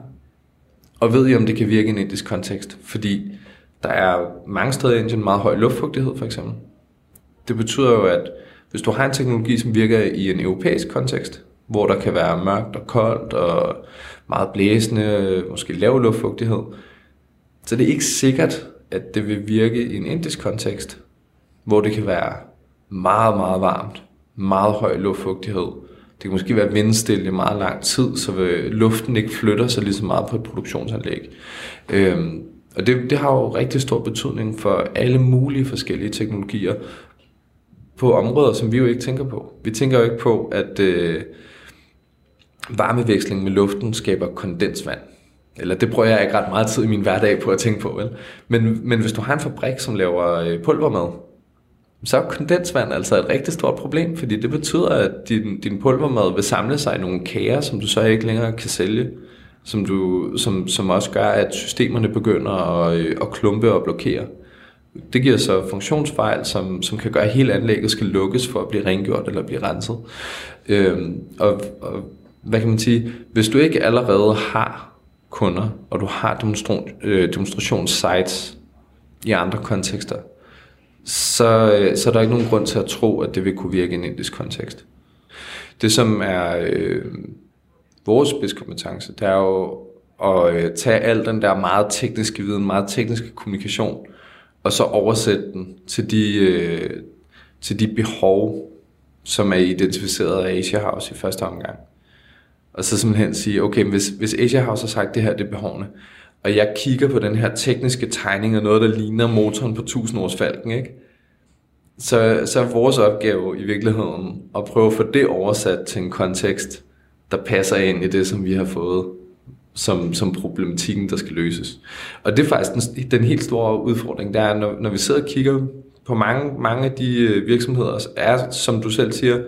og ved I, om det kan virke i en indisk kontekst? Fordi der er mange steder i Indien meget høj luftfugtighed, for eksempel. Det betyder jo, at hvis du har en teknologi, som virker i en europæisk kontekst, hvor der kan være mørkt og koldt og meget blæsende, måske lav luftfugtighed, så det er ikke sikkert, at det vil virke i en indisk kontekst, hvor det kan være meget, meget varmt, meget høj luftfugtighed. Det kan måske være vindstille i meget lang tid, så luften ikke flytter sig lige så meget på et produktionsanlæg. Øhm, Og det, det har jo rigtig stor betydning for alle mulige forskellige teknologier på områder, som vi jo ikke tænker på. Vi tænker jo ikke på, at øh, varmeveksling med luften skaber kondensvand. Eller det bruger jeg ikke ret meget tid i min hverdag på at tænke på. Vel? Men, men hvis du har en fabrik, som laver øh, pulvermad, så er kondensvand altså et rigtig stort problem, fordi det betyder, at din, din pulvermad vil samle sig i nogle kager, som du så ikke længere kan sælge, som, du, som, som også gør, at systemerne begynder at, øh, at klumpe og blokere. Det giver så funktionsfejl, som, som kan gøre, at hele anlægget skal lukkes for at blive rengjort eller blive renset. Øhm, og, og hvad kan man sige, hvis du ikke allerede har kunder, og du har demonstration, øh, demonstrationssites i andre kontekster, så, øh, så er der ikke nogen grund til at tro, at det vil kunne virke i en indisk kontekst. Det som er øh, vores spidskompetence, det er jo at øh, tage al den der meget tekniske viden, meget tekniske kommunikation, og så oversætte den til de, øh, til de behov, som er identificeret af Asia House i første omgang. Og så simpelthen sige, okay, hvis, hvis Asia House har sagt, det her det er behovene, og jeg kigger på den her tekniske tegning og noget, der ligner motoren på 1000 års falken, ikke? Så, så er vores opgave i virkeligheden at prøve at få det oversat til en kontekst, der passer ind i det, som vi har fået som, som problematikken, der skal løses. Og det er faktisk den, den helt store udfordring, der er, når, når vi sidder og kigger på mange, mange af de øh, virksomheder, er, som du selv siger,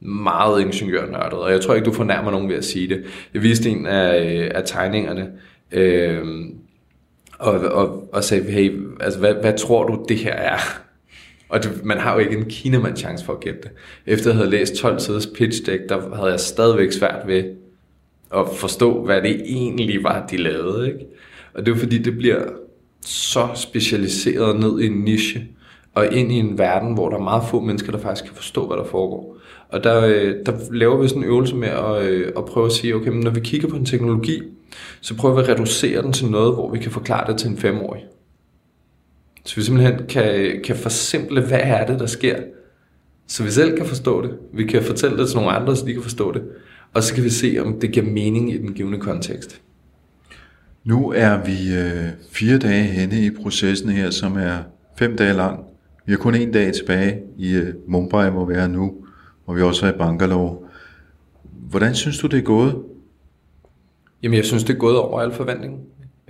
meget ingeniørnørdet, og jeg tror ikke, du fornærmer nogen ved at sige det. Jeg viste en af, øh, af tegningerne, øh, og, og, og sagde, hey, altså, hvad, hvad tror du, det her er? Og det, man har jo ikke en kinemand chance for at gætte det. Efter jeg havde læst 12 siders pitch deck, der havde jeg stadigvæk svært ved at forstå, hvad det egentlig var, de lavede. Ikke? Og det er fordi, det bliver så specialiseret ned i en niche, og ind i en verden, hvor der er meget få mennesker, der faktisk kan forstå, hvad der foregår. Og der, øh, der laver vi sådan en øvelse med at, øh, at prøve at sige, okay, men når vi kigger på en teknologi, så prøver vi at reducere den til noget, hvor vi kan forklare det til en femårig. Så vi simpelthen kan, kan forsimple, hvad er det, der sker, så vi selv kan forstå det. Vi kan fortælle det til nogle andre, så de kan forstå det. Og så kan vi se, om det giver mening i den givende kontekst. Nu er vi øh, fire dage henne i processen her, som er fem dage lang. Vi har kun en dag tilbage i øh, Mumbai, hvor vi er nu, og vi også er i Bangalore. Hvordan synes du, det er gået? Jamen, jeg synes, det er gået over al forventning.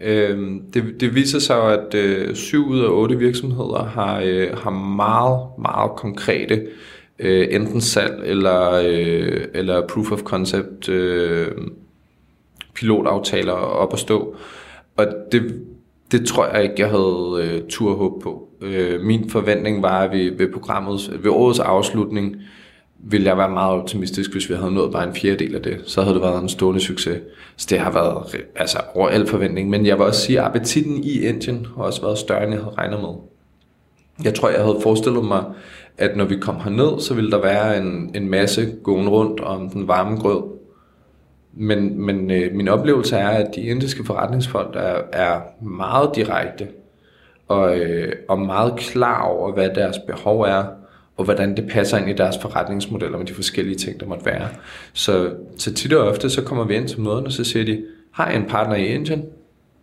Øh, det, det viser sig at øh, syv ud af otte virksomheder har, øh, har meget, meget konkrete øh, Øh, enten salg eller, øh, eller proof of concept øh, pilotaftaler op at stå. Og det, det tror jeg ikke, jeg havde øh, tur håb på. Øh, min forventning var, at vi ved programmets, ved årets afslutning, ville jeg være meget optimistisk, hvis vi havde nået bare en fjerdedel af det. Så havde det været en stående succes. Så det har været altså, over al forventning. Men jeg vil også sige, at appetitten i Indien har også været større, end jeg havde regnet med. Jeg tror, jeg havde forestillet mig, at når vi kom herned, så ville der være en, en masse gående rundt om den varme grød. Men, men øh, min oplevelse er, at de indiske forretningsfolk er, er meget direkte og, øh, og meget klar over, hvad deres behov er, og hvordan det passer ind i deres forretningsmodeller med de forskellige ting, der måtte være. Så, så tit og ofte, så kommer vi ind til møderne, og så siger de, har I en partner i Indien?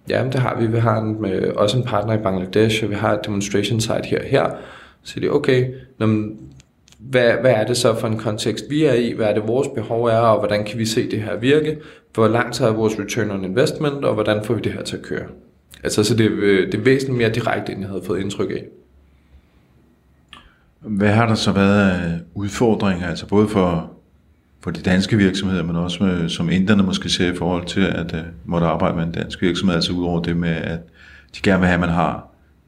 Ja, det har vi. Vi har en, med, også en partner i Bangladesh, og vi har et demonstration site her her. Så siger de, okay, men, hvad, hvad er det så for en kontekst, vi er i? Hvad er det, vores behov er, og hvordan kan vi se det her virke? Hvor langt er vores return on investment, og hvordan får vi det her til at køre? Altså, så det, øh, det er væsentligt mere direkte, end jeg havde fået indtryk af. Hvad har der så været af udfordringer, altså både for, for de danske virksomheder, men også med, som inderne måske ser i forhold til at uh, måtte arbejde med en dansk virksomhed, altså udover det med, at de gerne vil have, at man har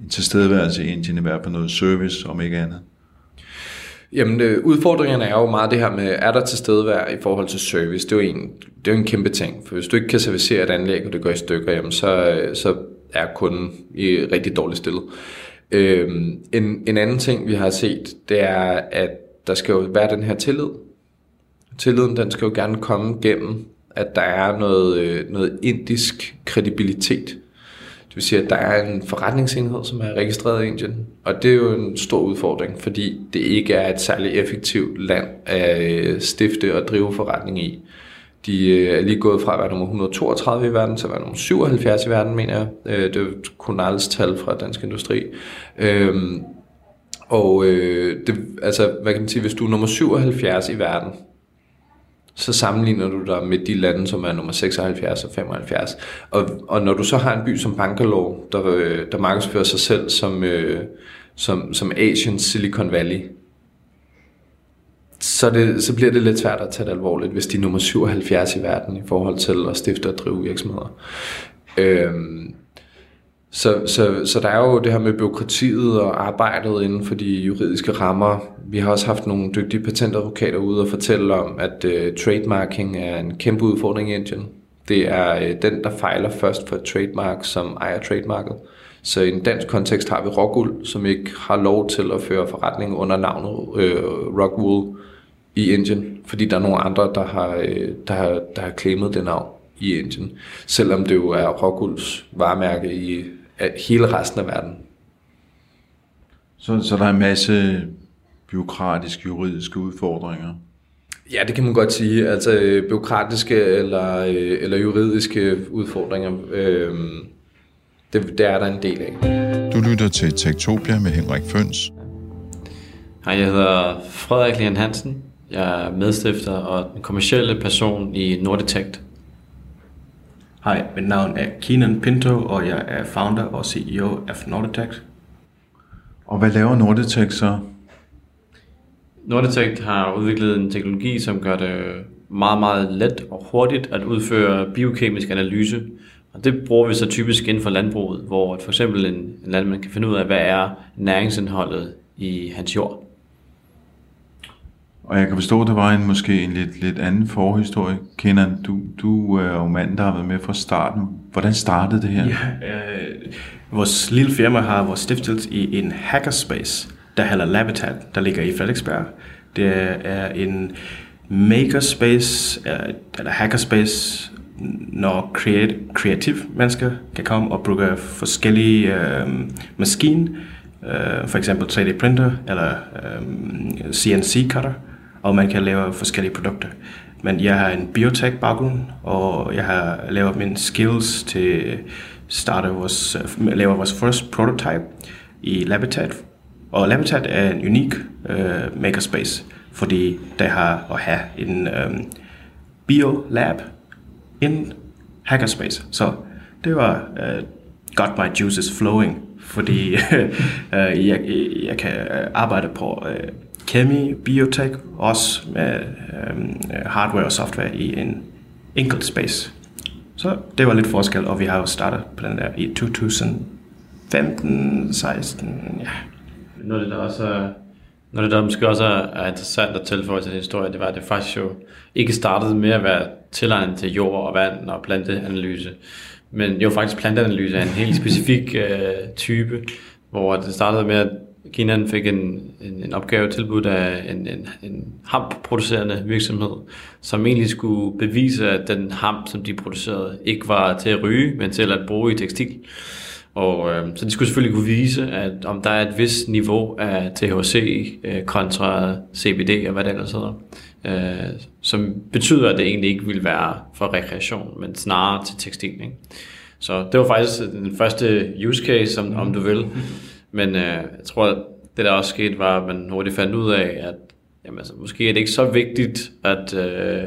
tilstedeværelse i Indien, i hvert fald noget service, om ikke andet? Jamen, øh, udfordringerne er jo meget det her med, er der tilstedeværelse i forhold til service? Det er, jo en, det er jo en kæmpe ting, for hvis du ikke kan servicere et anlæg, og det går i stykker, jamen, så, øh, så er kunden i rigtig dårligt stillet. Øhm, en, en anden ting, vi har set, det er, at der skal jo være den her tillid. Tilliden, den skal jo gerne komme gennem, at der er noget, øh, noget indisk kredibilitet. Det vil sige, at der er en forretningsenhed, som er registreret i Indien. Og det er jo en stor udfordring, fordi det ikke er et særligt effektivt land at øh, stifte og drive forretning i. De øh, er lige gået fra at være nummer 132 i verden til at være nummer 77 i verden, mener jeg. Øh, det er Kunals tal fra Dansk Industri. Øhm, og øh, det, altså, hvad kan man sige, hvis du er nummer 77 i verden, så sammenligner du dig med de lande, som er nummer 76 og 75. Og, og når du så har en by som Bangalore, der, øh, der markedsfører sig selv som, øh, som, som Asians Silicon Valley, så, det, så bliver det lidt svært at tage det alvorligt, hvis de er nummer 77 i verden i forhold til at stifte og drive virksomheder. Øhm, så, så, så der er jo det her med byråkratiet og arbejdet inden for de juridiske rammer. Vi har også haft nogle dygtige patentadvokater ude og fortælle om, at uh, trademarking er en kæmpe udfordring i Indien. Det er uh, den, der fejler først for et trademark, som ejer trademarket. Så i en dansk kontekst har vi Rockwool, som ikke har lov til at føre forretning under navnet uh, Rockwool i Indien, fordi der er nogle andre, der har, uh, der har, der har claimet det navn i Indien. Selvom det jo er Rockwools varemærke i hele resten af verden. Så, så der er en masse byråkratiske, juridiske udfordringer? Ja, det kan man godt sige. Altså øh, byråkratiske eller, øh, eller juridiske udfordringer, øh, det, det er der en del af. Du lytter til Tektopia med Henrik Føns. Hej, jeg hedder Frederik Lian Hansen. Jeg er medstifter og den kommercielle person i Nordetect. Hej, mit navn er Keenan Pinto, og jeg er founder og CEO af Nordetech. Og hvad laver Nordetech så? Nordetech har udviklet en teknologi, som gør det meget, meget let og hurtigt at udføre biokemisk analyse. Og det bruger vi så typisk inden for landbruget, hvor for eksempel en, en landmand kan finde ud af, hvad er næringsindholdet i hans jord. Og jeg kan forstå, at der var en måske en lidt, lidt anden forhistorie. Kender du, du er jo manden, der har været med fra starten. Hvordan startede det her? Ja, øh, vores lille firma har vores stiftet i en hackerspace, der hedder Labitat, der ligger i Frederiksberg. Det er en makerspace, øh, eller hackerspace, når create, kreative mennesker kan komme og bruge forskellige øh, maskiner, øh, for eksempel 3D printer eller øh, CNC cutter, og man kan lave forskellige produkter. Men jeg har en biotech baggrund, og jeg har lavet mine skills til starte vores, øh, lave vores first prototype i Labitat. Og Labitat er en unik uh, makerspace, fordi der har at have en um, biolab in hackerspace. Så det var uh, got my juices flowing, fordi uh, jeg, jeg kan arbejde på uh, kemi, biotech, også med øhm, hardware og software i en enkelt space. Så det var lidt forskel, og vi har jo startet på den der i 2015, 16, ja. Noget det der også noget det der måske også er interessant at tilføje til den historie, det var, at det faktisk jo ikke startede med at være tilegnet til jord og vand og planteanalyse, men jo faktisk planteanalyse er en helt specifik øh, type, hvor det startede med, at Kina fik en, en, en opgave tilbudt af en, en, en hamp-producerende virksomhed, som egentlig skulle bevise, at den hamp, som de producerede, ikke var til at ryge, men til at bruge i tekstil. Og, øh, så de skulle selvfølgelig kunne vise, at om der er et vis niveau af THC øh, kontra CBD og hvad det ellers hedder, øh, som betyder, at det egentlig ikke vil være for rekreation, men snarere til tekstil. Ikke? Så det var faktisk den første use case, om, om du vil. Mm-hmm. Men øh, jeg tror, at det der også skete, var, at man hurtigt fandt ud af, at jamen, altså, måske er det ikke så vigtigt at, øh,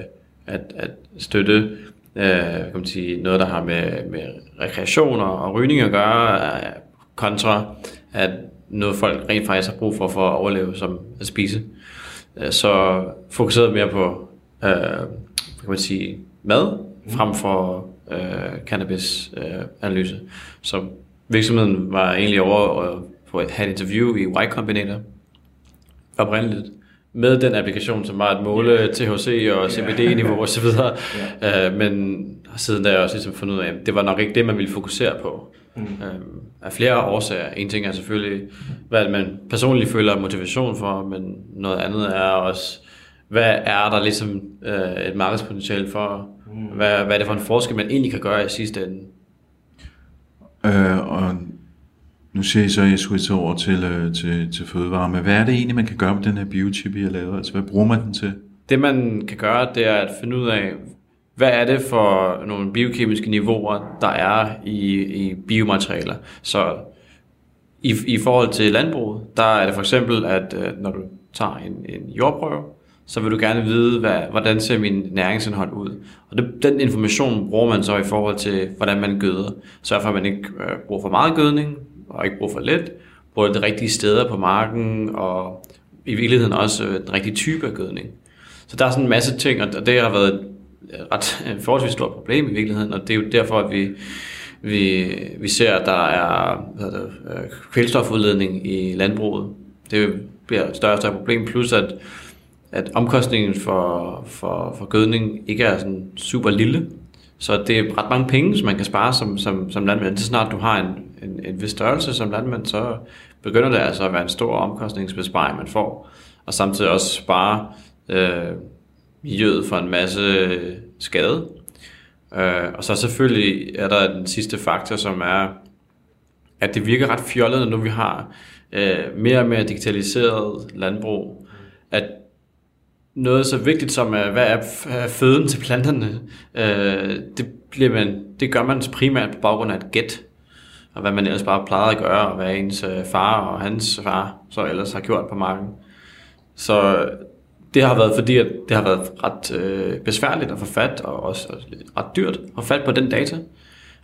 at, at støtte øh, kan man sige, noget, der har med, med rekreationer og rygning at gøre, øh, kontra at noget folk rent faktisk har brug for for at overleve som at spise. Øh, så fokuseret mere på øh, kan man sige, mad frem for øh, cannabis-analyse. Øh, så virksomheden var egentlig over og på et, have et interview i Y Combinator oprindeligt med den applikation, som var at måle THC og CBD-niveau yeah. osv. Yeah. Uh, men siden da har jeg også ligesom fundet ud af, at det var nok ikke det, man ville fokusere på. Mm. Uh, af flere årsager. En ting er selvfølgelig, hvad man personligt føler motivation for, men noget andet er også, hvad er der ligesom uh, et markedspotentiale for? Mm. Hvad, hvad er det for en forskel, man egentlig kan gøre i sidste ende? Øh, og nu siger I så, at jeg switcher over til, øh, til, til fødevare, men hvad er det egentlig, man kan gøre med den her biochip, I har lavet? Altså, hvad bruger man den til? Det, man kan gøre, det er at finde ud af, hvad er det for nogle biokemiske niveauer, der er i, i biomaterialer. Så i, i forhold til landbruget, der er det for eksempel, at øh, når du tager en, en jordprøve, så vil du gerne vide, hvad, hvordan ser min næringsindhold ud. Og det, den information bruger man så i forhold til, hvordan man gøder. Sørg for, at man ikke øh, bruger for meget gødning, og ikke bruger for lidt. Bruger det rigtige steder på marken, og i virkeligheden også øh, den rigtige type af gødning. Så der er sådan en masse ting, og det har været et ret øh, forholdsvis stort problem i virkeligheden, og det er jo derfor, at vi, vi, vi ser, at der er hvad det, øh, kvælstofudledning i landbruget. Det bliver et større og større problem, plus at at omkostningen for, for, for gødning ikke er sådan super lille. Så det er ret mange penge, som man kan spare som, som, som landmand. Så snart du har en, en, en vis størrelse som landmand, så begynder det altså at være en stor omkostningsbesparing, man får. Og samtidig også spare øh, miljøet for en masse øh, skade. Øh, og så selvfølgelig er der den sidste faktor, som er, at det virker ret fjollet, når vi har øh, mere og mere digitaliseret landbrug, at noget så vigtigt som, øh, hvad er øh, føden til planterne, øh, det, bliver man, det gør man primært på baggrund af et gæt, og hvad man ellers bare plejede at gøre, og hvad ens øh, far og hans far så ellers har gjort på marken. Så det har været fordi, at det har været ret øh, besværligt at få fat, og også ret dyrt at få fat på den data.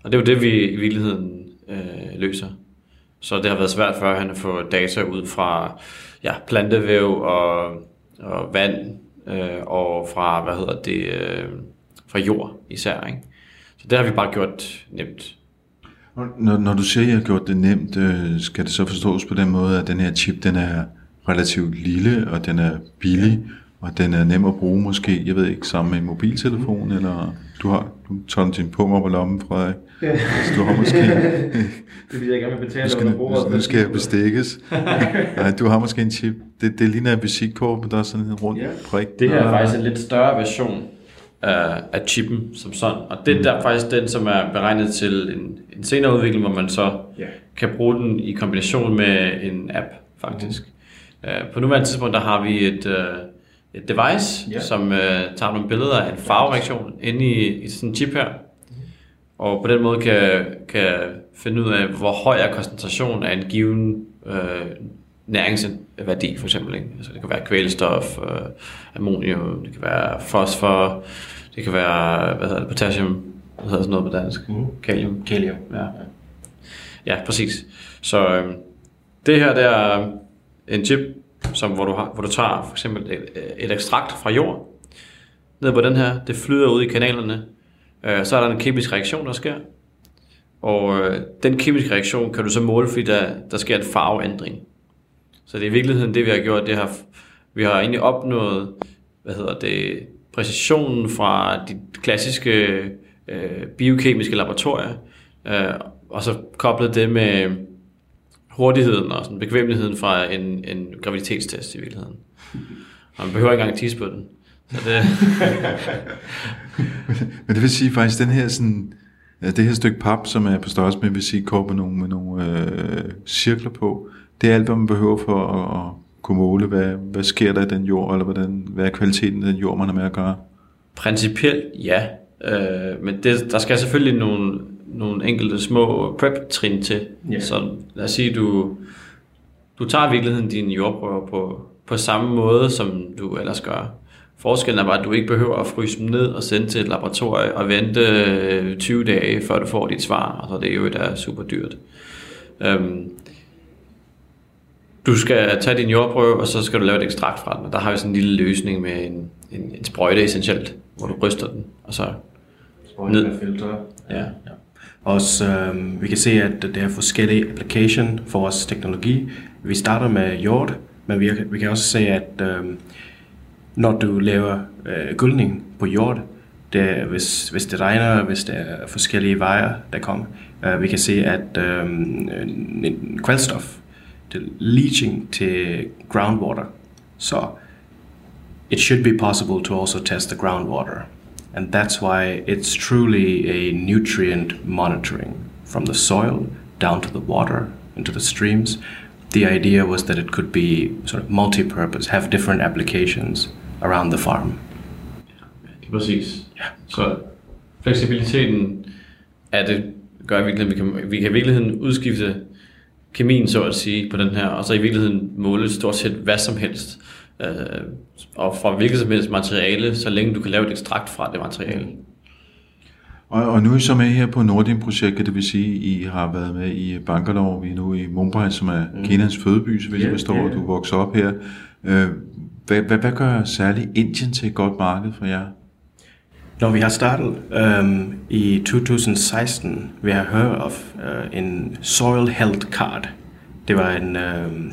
Og det er jo det, vi i virkeligheden øh, løser. Så det har været svært for han at få data ud fra ja, plantevæv og og vand øh, og fra, hvad hedder det, øh, fra jord især. Ikke? Så det har vi bare gjort nemt. Når, når du siger, at I har gjort det nemt, øh, skal det så forstås på den måde, at den her chip, den er relativt lille, og den er billig, og den er nem at bruge måske, jeg ved ikke, sammen med en mobiltelefon, eller du har du tager din pung op på lommen, Frederik. Ja. Så du har måske... det vil jeg gerne betale, nu skal, nu, nu skal jeg bestikkes. Nej, du har måske en chip. Det, det ligner en visitkort, der er sådan en rund ja. prik. Det her er faktisk en lidt større version af, af chippen som sådan. Og det er der faktisk den, som er beregnet til en, en senere udvikling, hvor man så yeah. kan bruge den i kombination med en app, faktisk. Mm. Uh, på nuværende tidspunkt, der har vi et... Uh, et device, yeah. som uh, tager nogle billeder af en farvereaktion inde i, i sådan en chip her. Og på den måde kan, kan finde ud af, hvor høj er koncentrationen af en given uh, næringsværdi, for eksempel. Ikke? Altså, det kan være kvælstof, uh, ammonium, det kan være fosfor, det kan være hvad hedder det, potassium, hvad hedder sådan noget på dansk? Mm. Kalium. Kalium. Ja. ja, præcis. Så øh, det her, det er en chip, som hvor du, har, hvor du tager for eksempel et, et ekstrakt fra jord, ned på den her, det flyder ud i kanalerne, øh, så er der en kemisk reaktion, der sker, og øh, den kemiske reaktion kan du så måle, fordi der, der sker en farveændring. Så det er i virkeligheden det, vi har gjort, det har, vi har egentlig opnået, hvad hedder det, præcisionen fra de klassiske øh, biokemiske laboratorier, øh, og så koblet det med hurtigheden og sådan bekvemmeligheden fra en, en graviditetstest i virkeligheden. Og man behøver ikke engang tisse på den. Så det... Men det vil sige faktisk, den her sådan, det her stykke pap, som er på størrelse med visitkort med nogle, med nogle øh, cirkler på, det er alt, hvad man behøver for at, at kunne måle, hvad, hvad sker der i den jord, eller hvordan, hvad er kvaliteten af den jord, man har med at gøre? Principielt ja, øh, men det, der skal selvfølgelig nogle nogle enkelte små prep-trin til. Yeah. Så lad os sige, du, du tager i virkeligheden dine jordprøver på, på samme måde, som du ellers gør. Forskellen er bare, at du ikke behøver at fryse dem ned og sende til et laboratorium og vente 20 øh, dage, før du får dit svar, og så det er jo der super dyrt. Um, du skal tage din jordprøve, og så skal du lave et ekstrakt fra den, og der har vi sådan en lille løsning med en, en, en sprøjte essentielt, hvor du ryster den, og så ned. Med filter. Ja. ja. Også, um, vi kan se, at det er forskellige application for vores teknologi. Vi starter med jord, men vi, vi kan også se, at um, når du laver uh, gyldning på jord, det, hvis, hvis det regner, hvis der er forskellige vejer, der kommer, uh, vi kan se, at um, kvælstof, det leaching til groundwater. Så it should be possible to also test the groundwater. And that's why it's truly a nutrient monitoring from the soil down to the water, into the streams. The idea was that it could be sort of multi purpose, have different applications around the farm. Præcis. Ja. Så fleksibiliteten er det, gør i virkeligheden, vi kan, vi kan i virkeligheden udskifte kemien, så at sige, på den her, og så i virkeligheden måle stort set hvad som helst. Øh, og fra hvilket som helst materiale, så længe du kan lave et ekstrakt fra det materiale. Og, og nu er I så med her på Nordin-projektet, det vil sige, I har været med i Bangalore, vi er nu i Mumbai, som er mm. Kinas fødeby, så hvis yeah, jeg forstår, yeah. du vokser op her. Øh, hvad, hvad, hvad gør særligt Indien til et godt marked for jer? Når vi har startet um, i 2016, vi har hørt om uh, en Soil Health Card. Det var en um,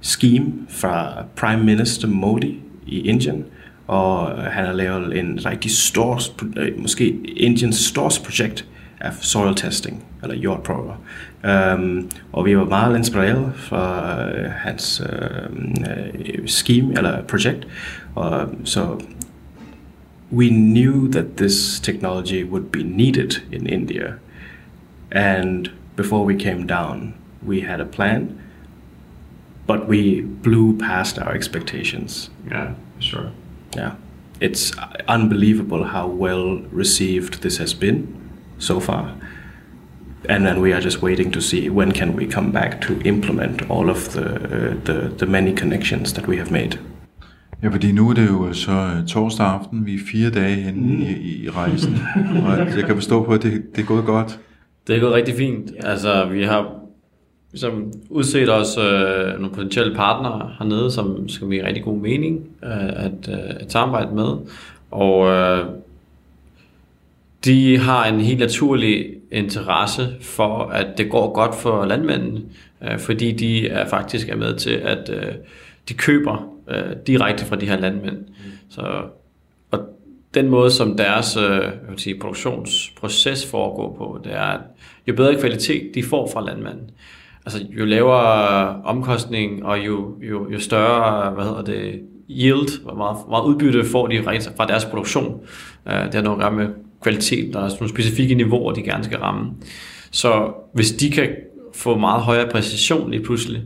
scheme fra Prime Minister Modi i Indien, og øh, han har lavet en rigtig stor, øh, måske Indiens største projekt af soil testing, eller jordprøver. Um, og vi var meget inspireret fra uh, hans uh, scheme, eller projekt. Og så we knew that this technology would be needed in India. And before we came down, we had a plan, but we blew past our expectations. Yeah, sure. Yeah. It's unbelievable how well received this has been so far. And then we are just waiting to see when can we come back to implement all of the, uh, the, the many connections that we have made. Ja, fordi nu er det jo så øh, torsdag aften, vi er fire dage henne mm. i, i rejsen, og jeg kan forstå på, at det, det er gået godt. Det er gået rigtig fint. Altså, vi har ligesom udset os øh, nogle potentielle partnere hernede, som skal give rigtig god mening øh, at, øh, at samarbejde med. Og øh, de har en helt naturlig interesse for, at det går godt for landmændene, øh, fordi de er faktisk er med til, at øh, de køber øh, direkte fra de her landmænd. Mm. Så, og den måde, som deres øh, jeg vil sige, produktionsproces foregår på, det er, at jo bedre kvalitet de får fra landmanden, altså jo lavere omkostning og jo, jo, jo større, hvad hedder det, yield, hvor meget, hvor meget udbytte får de fra deres produktion. Øh, det har noget at gøre med kvalitet, der er nogle specifikke niveauer, de gerne skal ramme. Så hvis de kan få meget højere præcision lige pludselig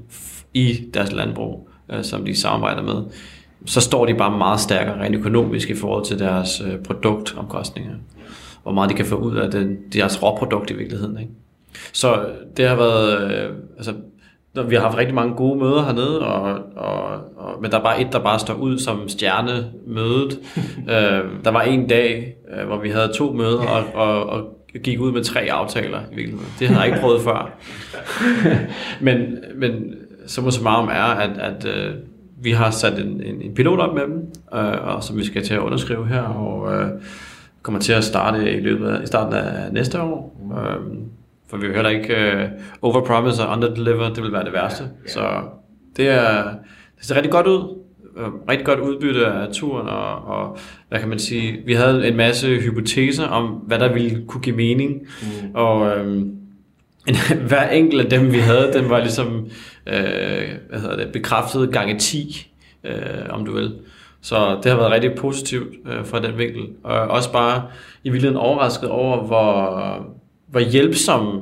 i deres landbrug, øh, som de samarbejder med, så står de bare meget stærkere rent økonomisk i forhold til deres øh, produktomkostninger. Hvor meget de kan få ud af den, deres råprodukt i virkeligheden. Ikke? Så det har været, øh, altså, vi har haft rigtig mange gode møder hernede, og, og, og, men der er bare et, der bare står ud som stjernemødet. øh, der var en dag, øh, hvor vi havde to møder, og, og, og gik ud med tre aftaler i virkeligheden. Det har jeg ikke prøvet før. men, men så må så meget om er, at, at øh, vi har sat en, en, en pilot op med dem, øh, og som vi skal til at underskrive her, og øh, kommer til at starte i løbet af, i starten af næste år. Øh, for vi vil heller ikke uh, overpromise og underdeliver, det vil være det værste. Så det, er, det ser rigtig godt ud. Øh, rigtig godt udbytte af turen, og, og hvad kan man sige, vi havde en masse hypoteser om, hvad der ville kunne give mening, mm. og øhm, hver enkelt af dem, vi havde, den var ligesom øh, hvad hedder det, bekræftet gange 10, øh, om du vil. Så det har været rigtig positivt øh, fra den vinkel. Og også bare i virkeligheden overrasket over, hvor, hvor hjælpsomme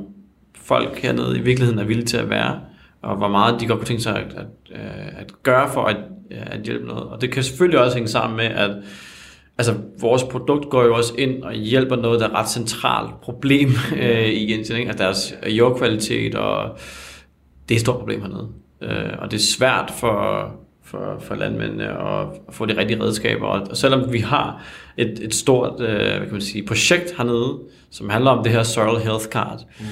folk hernede i virkeligheden er villige til at være, og hvor meget de godt kunne tænke sig at, at, øh, at gøre for at, at hjælpe noget. Og det kan selvfølgelig også hænge sammen med, at altså, vores produkt går jo også ind og hjælper noget, der er et ret centralt problem øh, i Indien, ikke? Altså deres jordkvalitet, og det er et stort problem hernede. Øh, og det er svært for, for, for landmændene at, at få de rigtige redskaber. Og, og selvom vi har et, et stort øh, hvad kan man sige, projekt hernede, som handler om det her Soil Health Card, mm.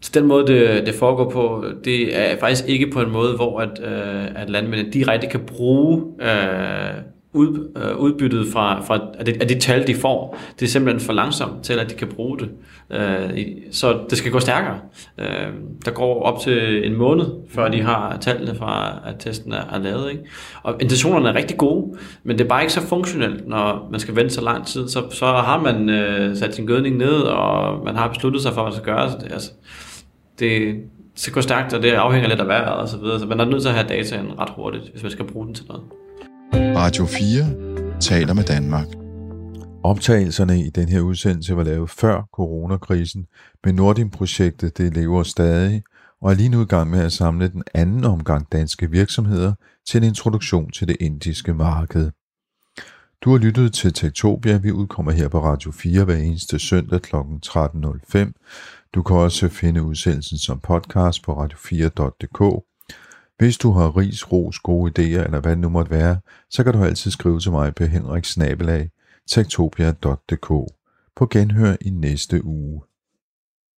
så den måde, det, det foregår på, det er faktisk ikke på en måde, hvor at, øh, at landmændene direkte kan bruge øh, ud, øh, udbyttet fra, fra af, det, af de tal, de får. Det er simpelthen for langsomt til, at de kan bruge det. Øh, så det skal gå stærkere. Øh, der går op til en måned, før de har tallene fra, at testen er, er lavet. Ikke? Og intentionerne er rigtig gode, men det er bare ikke så funktionelt, når man skal vente så lang tid. Så, så har man øh, sat sin gødning ned, og man har besluttet sig for, hvad man skal gøre. Så det, altså, det, det skal gå stærkt, og det afhænger lidt af vejret og så videre. Så man er nødt til at have dataen ret hurtigt, hvis man skal bruge den til noget. Radio 4 taler med Danmark. Optagelserne i den her udsendelse var lavet før coronakrisen, men Nordin-projektet det lever stadig og er lige nu i gang med at samle den anden omgang danske virksomheder til en introduktion til det indiske marked. Du har lyttet til Tektopia. Vi udkommer her på Radio 4 hver eneste søndag kl. 13.05. Du kan også finde udsendelsen som podcast på radio4.dk. Hvis du har ris, ros, gode idéer eller hvad det nu måtte være, så kan du altid skrive til mig på henriksnabelag tektopia.dk. På genhør i næste uge.